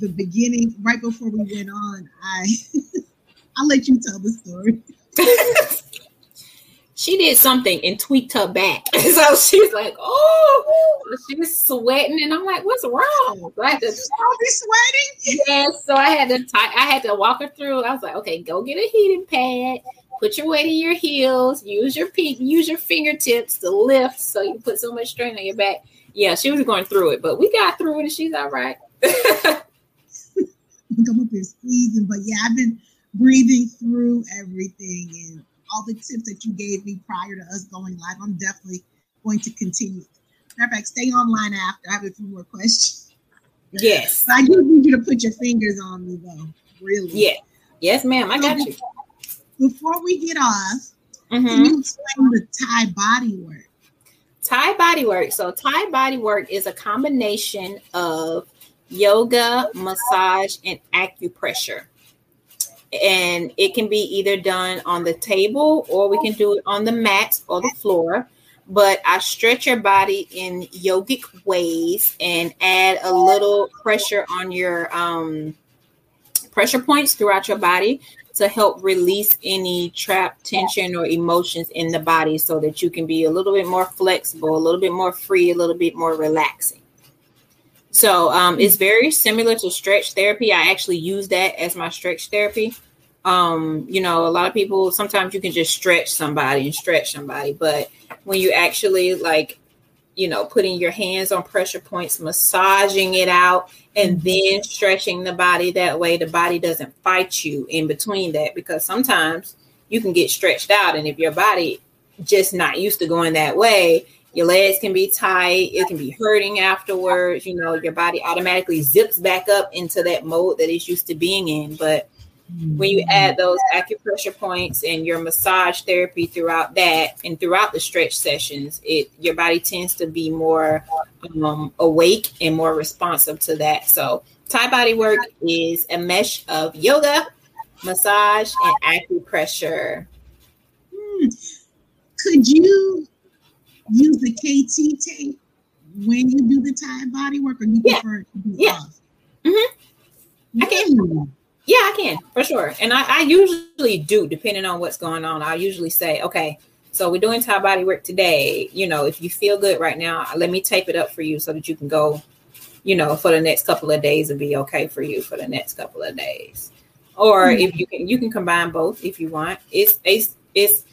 the beginning, right before we went on, I I'll let you tell the story. she did something and tweaked her back. so she's like, oh, she was sweating. And I'm like, what's wrong? So I had to, be sweating. Yes. So I had to, t- I had to walk her through. I was like, okay, go get a heating pad, put your weight in your heels, use your feet, use your fingertips to lift. So you put so much strain on your back. Yeah. She was going through it, but we got through it and she's all right. Come up here squeezing, but yeah, I've been breathing through all the tips that you gave me prior to us going live. I'm definitely going to continue. Matter of fact, stay online after. I have a few more questions. Yes. But I do need you to put your fingers on me though. Really. Yeah. Yes, ma'am. I got you. Before we get off, Mhm. can you explain the Thai body work? Thai body work. So Thai body work is a combination of yoga, massage, and acupressure. And it can be either done on the table or we can do it on the mat or the floor. But I stretch your body in yogic ways and add a little pressure on your um, pressure points throughout your body to help release any trapped tension or emotions in the body so that you can be a little bit more flexible, a little bit more free, a little bit more relaxing. So um, it's very similar to stretch therapy. I actually use that as my stretch therapy. Um, you know, a lot of people sometimes you can just stretch somebody and stretch somebody, but when you actually like, you know, putting your hands on pressure points, massaging it out, and then stretching the body that way, the body doesn't fight you in between that because sometimes you can get stretched out, and if your body just not used to going that way, your legs can be tight, it can be hurting afterwards. You know, your body automatically zips back up into that mode that it's used to being in, but when you add those acupressure points and your massage therapy throughout that and throughout the stretch sessions it your body tends to be more um, awake and more responsive to that so thai body work is a mesh of yoga massage and acupressure Hmm. Could you use the KT tape when you do the Thai body work, or you Yeah. prefer it to be Yeah. off? Mhm. I can. Yeah, I can for sure. And I, I usually do, depending on what's going on. I usually say, okay, so we're doing Thai body work today. You know, if you feel good right now, let me tape it up for you so that you can go, you know, for the next couple of days and be okay for you for the next couple of days. Or hmm. if you can, you can combine both if you want. It's it's it's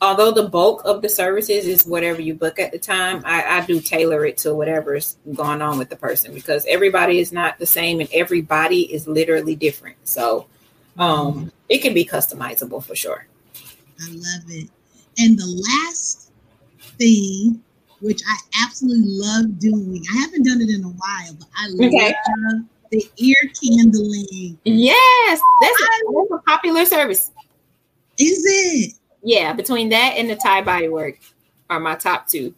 although the bulk of the services is whatever you book at the time, I, I do tailor it to whatever's going on with the person because everybody is not the same and everybody is literally different. So um, it can be customizable for sure. I love it. And the last thing, which I absolutely love doing, I haven't done it in a while, but I okay. love the ear candling. Yes, that's a, that's a popular service. Is it? Yeah, between that and the Thai body work are my top two.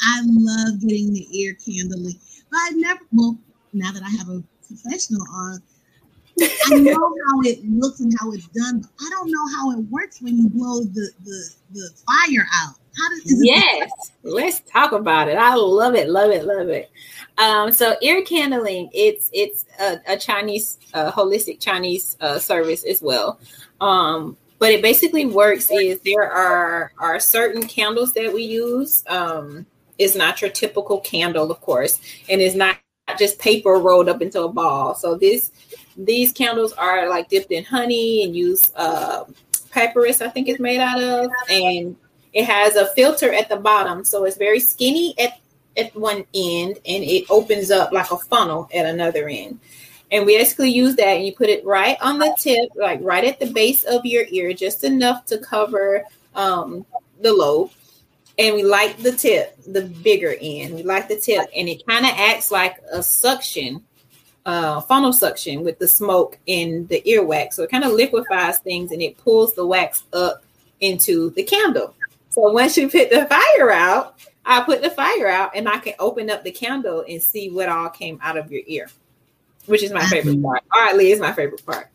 I love getting the ear candling. But I never well, now that I have a professional on, I know how it looks and how it's done, but I don't know how it works when you blow the the, the fire out. How does yes? Let's talk about it. I love it, love it, love it. Um, so ear candling, it's it's a, a Chinese, uh, holistic Chinese uh, service as well. Um, but it basically works is there are are certain candles that we use. Um, it's not your typical candle, of course, and it's not just paper rolled up into a ball. So this these candles are like dipped in honey and use uh, papyrus, I think it's made out of, and it has a filter at the bottom, so it's very skinny at at one end, and it opens up like a funnel at another end. And we basically use that, and you put it right on the tip, like right at the base of your ear, just enough to cover um, the lobe. And we like the tip, the bigger end. We like the tip, and it kind of acts like a suction uh, funnel suction with the smoke in the earwax. So it kind of liquefies things and it pulls the wax up into the candle. So once you put the fire out, I put the fire out and I can open up the candle and see what all came out of your ear, which is my favorite part. All right, Lee is my favorite part.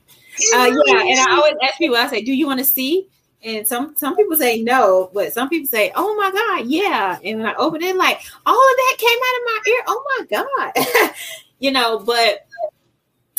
Uh, yeah, and I always ask people, I say, do you want to see? And some some people say no, but some people say, "Oh my God, yeah!" And when I open it, like all of that came out of my ear. Oh my God, you know, but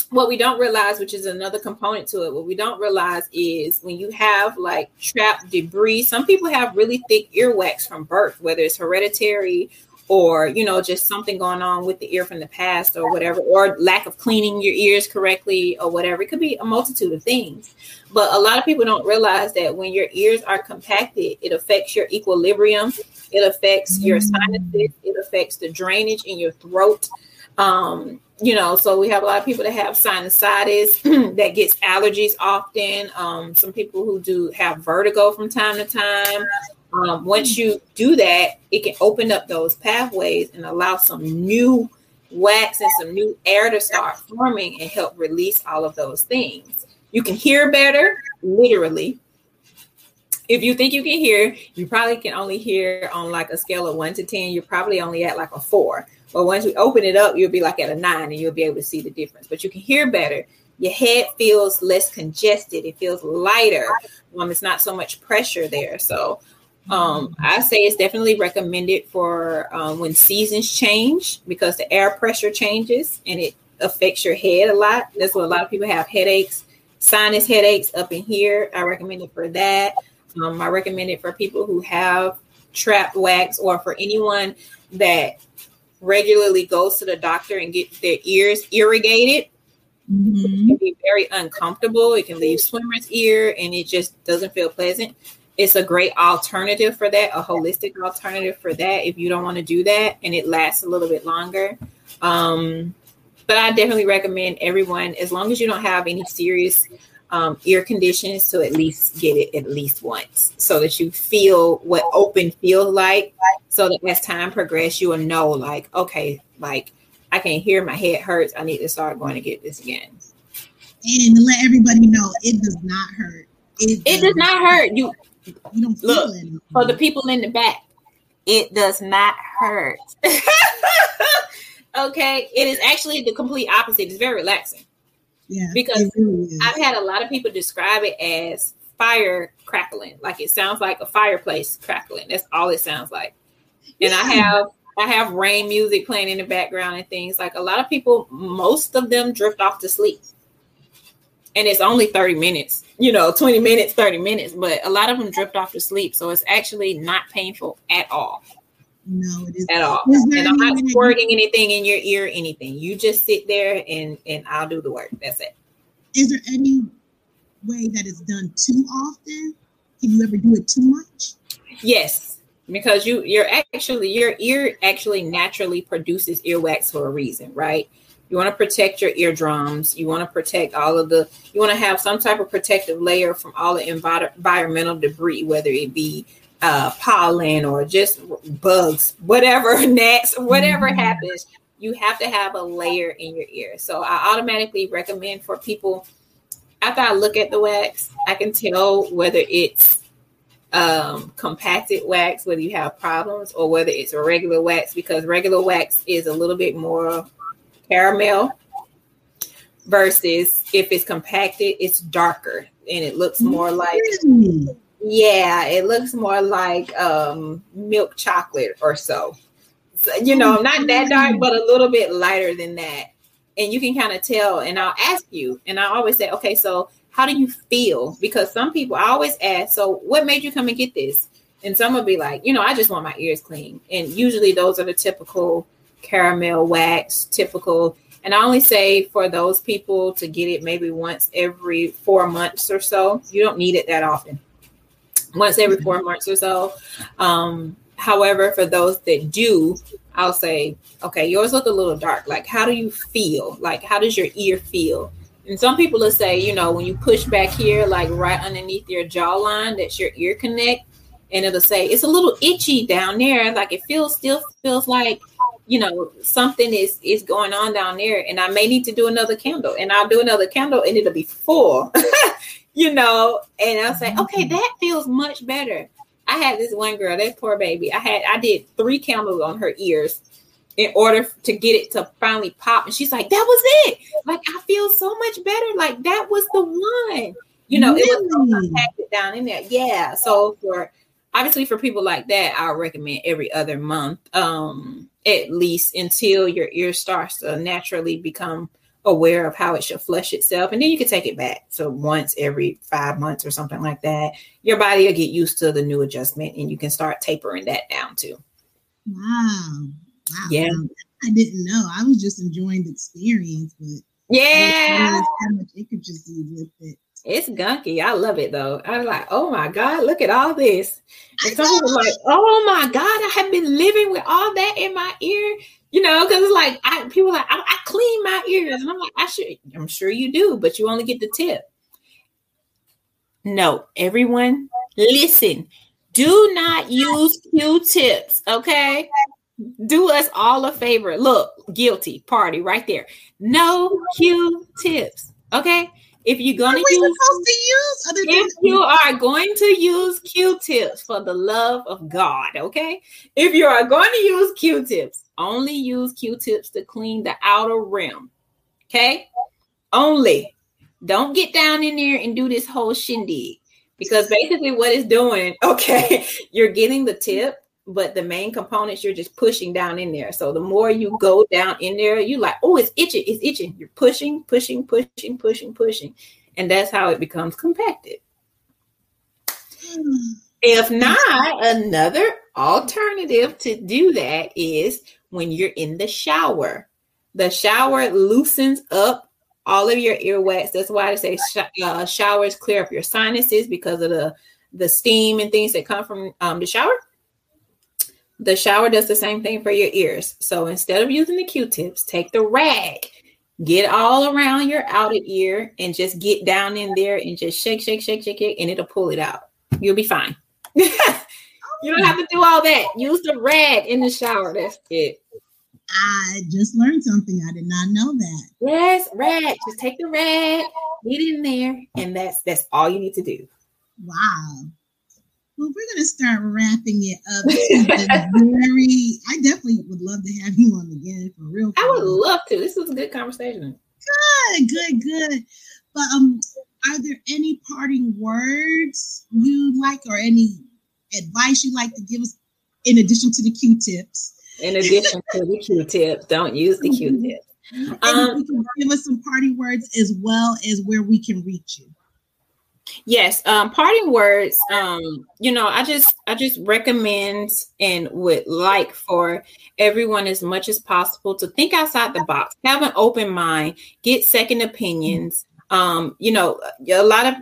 what we don't realize, which is another component to it, what we don't realize is when you have like trapped debris, some people have really thick earwax from birth, whether it's hereditary or you know just something going on with the ear from the past or whatever or lack of cleaning your ears correctly or whatever. It could be a multitude of things. But a lot of people don't realize that when your ears are compacted it affects your equilibrium. It affects your sinuses. It affects the drainage in your throat. Um, you know, so we have a lot of people that have sinusitis that gets allergies often. Um, some people who do have vertigo from time to time. Um, once you do that, it can open up those pathways and allow some new wax and some new air to start forming and help release all of those things. You can hear better, literally. If you think you can hear, you probably can only hear on like a scale of one to 10. You're probably only at like a four but once you open it up, you'll be like at a nine and you'll be able to see the difference. But you can hear better. Your head feels less congested. It feels lighter. Um, it's not so much pressure there. So um, I say it's definitely recommended for um, when seasons change because the air pressure changes and it affects your head a lot. That's what a lot of people have headaches, sinus headaches up in here. I recommend it for that. Um, I recommend it for people who have trapped wax or for anyone that regularly goes to the doctor and get their ears irrigated, mm-hmm. it can be very uncomfortable. It can leave swimmer's ear and it just doesn't feel pleasant. It's a great alternative for that, a holistic alternative for that if you don't want to do that and it lasts a little bit longer. Um, but I definitely recommend everyone, as long as you don't have any serious um, ear conditions to at least get it at least once so that you feel what open feels like. So that as time progresses, you will know, like, okay, like I can hear my head hurts. I need to start going to get this again. And to let everybody know, it does not hurt. It, it does not hurt. You, you don't look for the people in the back. It does not hurt. okay, it is actually the complete opposite. It's very relaxing. Yeah, because really I've had a lot of people describe it as fire crackling, like it sounds like a fireplace crackling. That's all it sounds like. And yeah. I have I have rain music playing in the background and things like a lot of people, most of them drift off to sleep. And it's only 30 minutes, you know, 20 minutes, 30 minutes, but a lot of them drift off to sleep. So it's actually not painful at all. No, it is at all. And I'm not squirting anything in your ear, anything. You just sit there and and I'll do the work. That's it. Is there any way that it's done too often? Can you ever do it too much? Yes, because you you're actually your ear actually naturally produces earwax for a reason, right? You want to protect your eardrums. You want to protect all of the. You want to have some type of protective layer from all the envi- environmental debris, whether it be uh, pollen or just bugs, whatever gnats, whatever mm-hmm. happens. You have to have a layer in your ear. So I automatically recommend for people. After I look at the wax, I can tell whether it's um, compacted wax, whether you have problems, or whether it's a regular wax, because regular wax is a little bit more caramel versus if it's compacted, it's darker and it looks more like yeah, it looks more like um milk chocolate or so. so you know, not that dark, but a little bit lighter than that. And you can kind of tell, and I'll ask you, and I always say, okay, so how do you feel? Because some people I always ask, so what made you come and get this? And some will be like, you know, I just want my ears clean. And usually those are the typical caramel wax, typical. And I only say for those people to get it maybe once every four months or so. You don't need it that often. Once every four months or so. Um, however, for those that do, I'll say, okay, yours look a little dark. Like, how do you feel? Like, how does your ear feel? And some people will say, you know, when you push back here, like right underneath your jawline, that's your ear connect, and it'll say it's a little itchy down there. Like it feels still feels like you know something is is going on down there and i may need to do another candle and i'll do another candle and it'll be full you know? And i'll say okay mm-hmm. that feels much better. I had this one girl that poor baby i had i did three candles on her ears in order to get it to finally pop and she's like that was it! Like i feel so much better like that was the one! You know it was so down in there. Yeah so for obviously for people like that i recommend every other month um at least until your ear starts to naturally become aware of how it should flush itself and then you can take it back. So once every five months or something like that your body will get used to the new adjustment and you can start tapering that down too. Wow, wow. yeah. I didn't know. I was just enjoying the experience but yeah. how much intricacy with it it's gunky. I love it though. I was like, oh my God, look at all this. And some people like, oh my God, I have been living with all that in my ear. You know, because it's like I people like I, I clean my ears. And I'm like, I should I'm sure you do, but you only get the tip. No, everyone, listen. Do not use Q-tips, okay? Do us all a favor. Look, guilty party right there. No Q-tips, okay? If you're going to use, supposed to use if you are going to use Q-tips for the love of God, okay? If you are going to use Q-tips, only use Q-tips to clean the outer rim, okay? Only. Don't get down in there and do this whole shindig because basically what it's doing, okay, you're getting the tip, but the main components you're just pushing down in there. So the more you go down in there, you like, oh, it's itching, it's itching. You're pushing, pushing, pushing, pushing, pushing, and that's how it becomes compacted. If not, another alternative to do that is when you're in the shower. The shower loosens up all of your earwax. That's why I say sh- uh, showers clear up your sinuses because of the the steam and things that come from um, the shower. The shower does the same thing for your ears. So instead of using the Q-tips, take the rag, get all around your outer ear, and just get down in there and just shake, shake, shake, shake it, and it'll pull it out. You'll be fine. you don't have to do all that. Use the rag in the shower. That's it. I just learned something. I did not know that. Yes, rag. Just take the rag, get in there, and that's that's all you need to do. Wow. Well, we're going to start wrapping it up. very, I definitely would love to have you on again for real. I would love to. This was a good conversation. Good, good, good. But um, are there any parting words you like, or any advice you like to give us in addition to the Q-tips? In addition to the Q-tips, don't use the Q-tips. Um, give us some parting words as well as where we can reach you. Yes, um, parting words. Um, you know, I just I just recommend and would like for everyone as much as possible to think outside the box, have an open mind, get second opinions. Um, you know, a lot of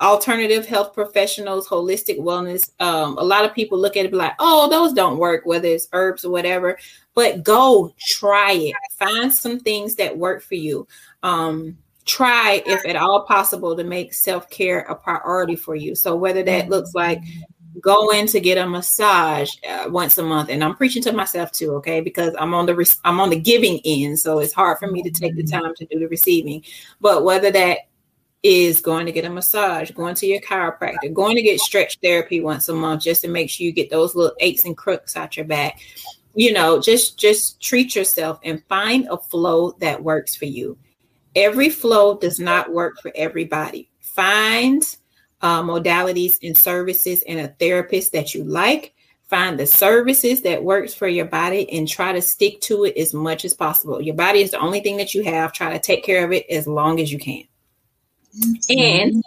alternative health professionals, holistic wellness. Um, a lot of people look at it like, oh, those don't work, whether it's herbs or whatever. But go try it. Find some things that work for you. Um, try, if at all possible, to make self care a priority for you. So whether that looks like going to get a massage uh, once a month and i'm preaching to myself too okay because i'm on the re- i'm on the giving end so it's hard for me to take the time to do the receiving but whether that is going to get a massage, going to your chiropractor, going to get stretch therapy once a month just to make sure you get those little aches and crooks out your back. You know, just just treat yourself and find a flow that works for you. Every flow does not work for everybody. Find uh, modalities and services and a therapist that you like. Find the services that works for your body and try to stick to it as much as possible. Your body is the only thing that you have. Try to take care of it as long as you can. And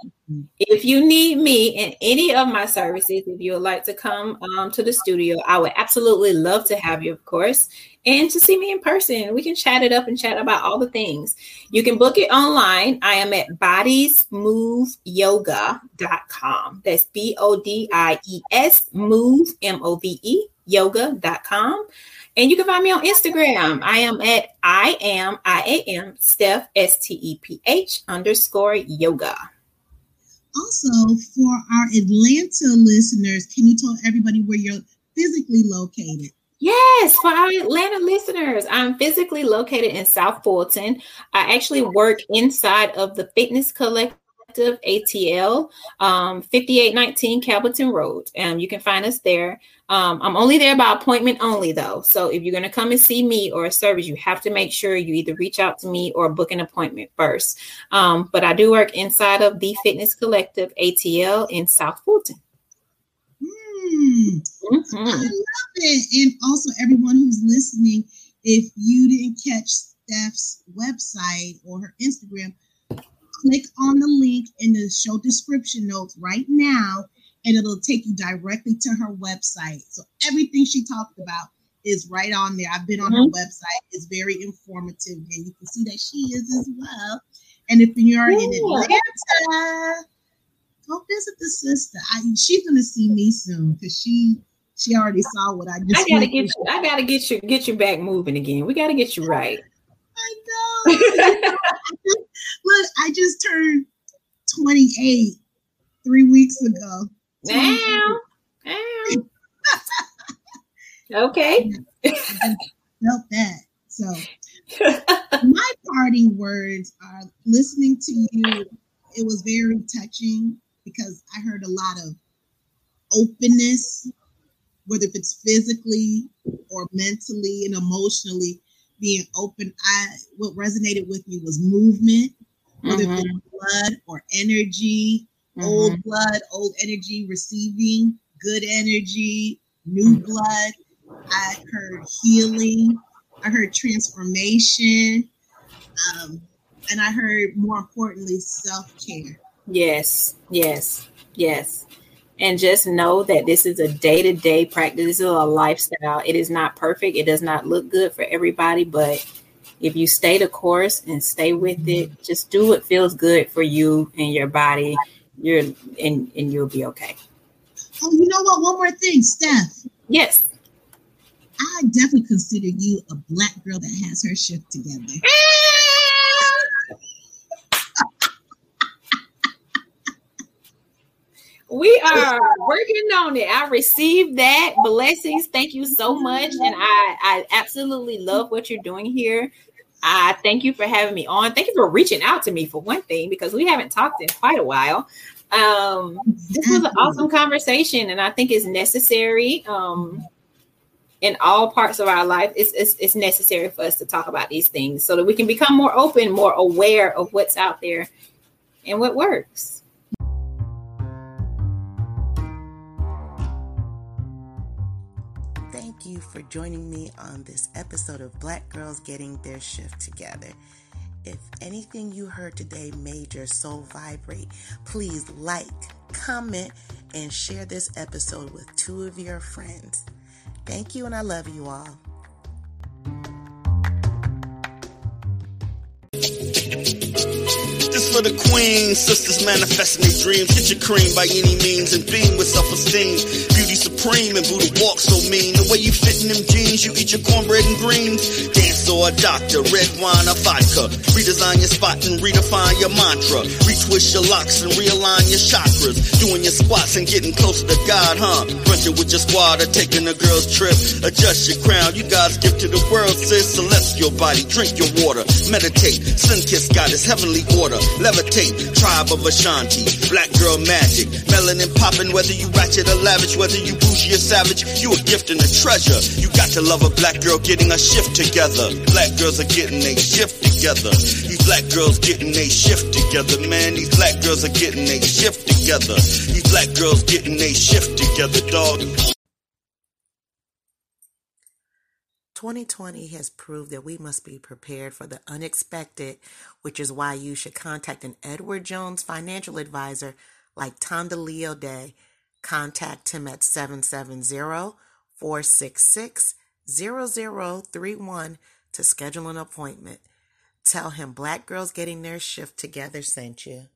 if you need me in any of my services, if you would like to come um, to the studio, I would absolutely love to have you, of course, and to see me in person. We can chat it up and chat about all the things. You can book it online. I am at bodiesmoveyoga.com. That's B O D I E S, move, M O V E, yoga.com. And you can find me on Instagram. I am at I am I A M Steph S T E P H underscore yoga. Also, for our Atlanta listeners, can you tell everybody where you're physically located? Yes, for our Atlanta listeners, I'm physically located in South Fulton. I actually work inside of the Fitness Collective ATL, um, 5819 Calverton Road. Um, you can find us there. Um, I'm only there by appointment only, though. So if you're going to come and see me or a service, you have to make sure you either reach out to me or book an appointment first. Um, but I do work inside of the Fitness Collective ATL in South Fulton. Mm, mm-hmm. I love it. And also, everyone who's listening, if you didn't catch Steph's website or her Instagram, click on the link in the show description notes right now, and it'll take you directly to her website. So everything she talked about is right on there. I've been on mm-hmm. her website. It's very informative, and you can see that she is as well. And if you're in Atlanta, go visit the sister. I, she's gonna see me soon because she she already saw what I just. I gotta get you. I gotta get you get you back moving again. We gotta get you right. I know. Look, I just turned 28 three weeks ago. Now, okay. felt that. So, my parting words are listening to you. It was very touching because I heard a lot of openness, whether if it's physically or mentally and emotionally being open. I what resonated with me was movement, whether mm-hmm. it's blood or energy, mm-hmm. old blood, old energy receiving good energy, new mm-hmm. blood. I heard healing. I heard transformation. Um, and I heard more importantly, self care. Yes, yes, yes and just know that this is a day-to-day practice this is a lifestyle it is not perfect it does not look good for everybody but if you stay the course and stay with mm-hmm. it just do what feels good for you and your body you're and and you'll be okay oh you know what one more thing steph yes i definitely consider you a black girl that has her shift together we are working on it. I received that. Blessings. Thank you so much. And I, I absolutely love what you're doing here. I thank you for having me on. Thank you for reaching out to me for one thing, because we haven't talked in quite a while. Um, this was an awesome conversation, and I think it's necessary. Um, in all parts of our life, it's, it's, it's necessary for us to talk about these things so that we can become more open, more aware of what's out there and what works. Joining me on this episode of Black Girls Getting Their Shift Together. If anything you heard today made your soul vibrate, please like, comment, and share this episode with two of your friends. Thank you, and I love you all. This for the queens, sisters manifesting their dreams. Get your cream by any means and beam with self-esteem. Beauty supreme and Buddha walk so mean. The way you fit in them jeans, you eat your cornbread and greens. Dance or a doctor, red wine or vodka. Redesign your spot and redefine your mantra. Retwist your locks and realign your chakras. Doing your squats and getting closer to God, huh? Brunching with your squad or taking a girl's trip. Adjust your crown, you God's gift to the world, sis. Celestial body, drink your water. Meditate, sun kiss goddess, heavenly order. Levitate, tribe of Ashanti. Black girl magic, melanin popping, whether you ratchet or lavish, whether you bougie or savage, you a gift and a treasure. You got to love a black girl getting a shift together. Black girls are getting a shift together. These black girls getting a shift together, man. These black girls are getting a shift together. These black girls getting a shift together, dog. 2020 has proved that we must be prepared for the unexpected, which is why you should contact an Edward Jones financial advisor like Tondaleo Day. Contact him at 770 466 0031 to schedule an appointment. Tell him Black Girls Getting Their Shift Together sent you.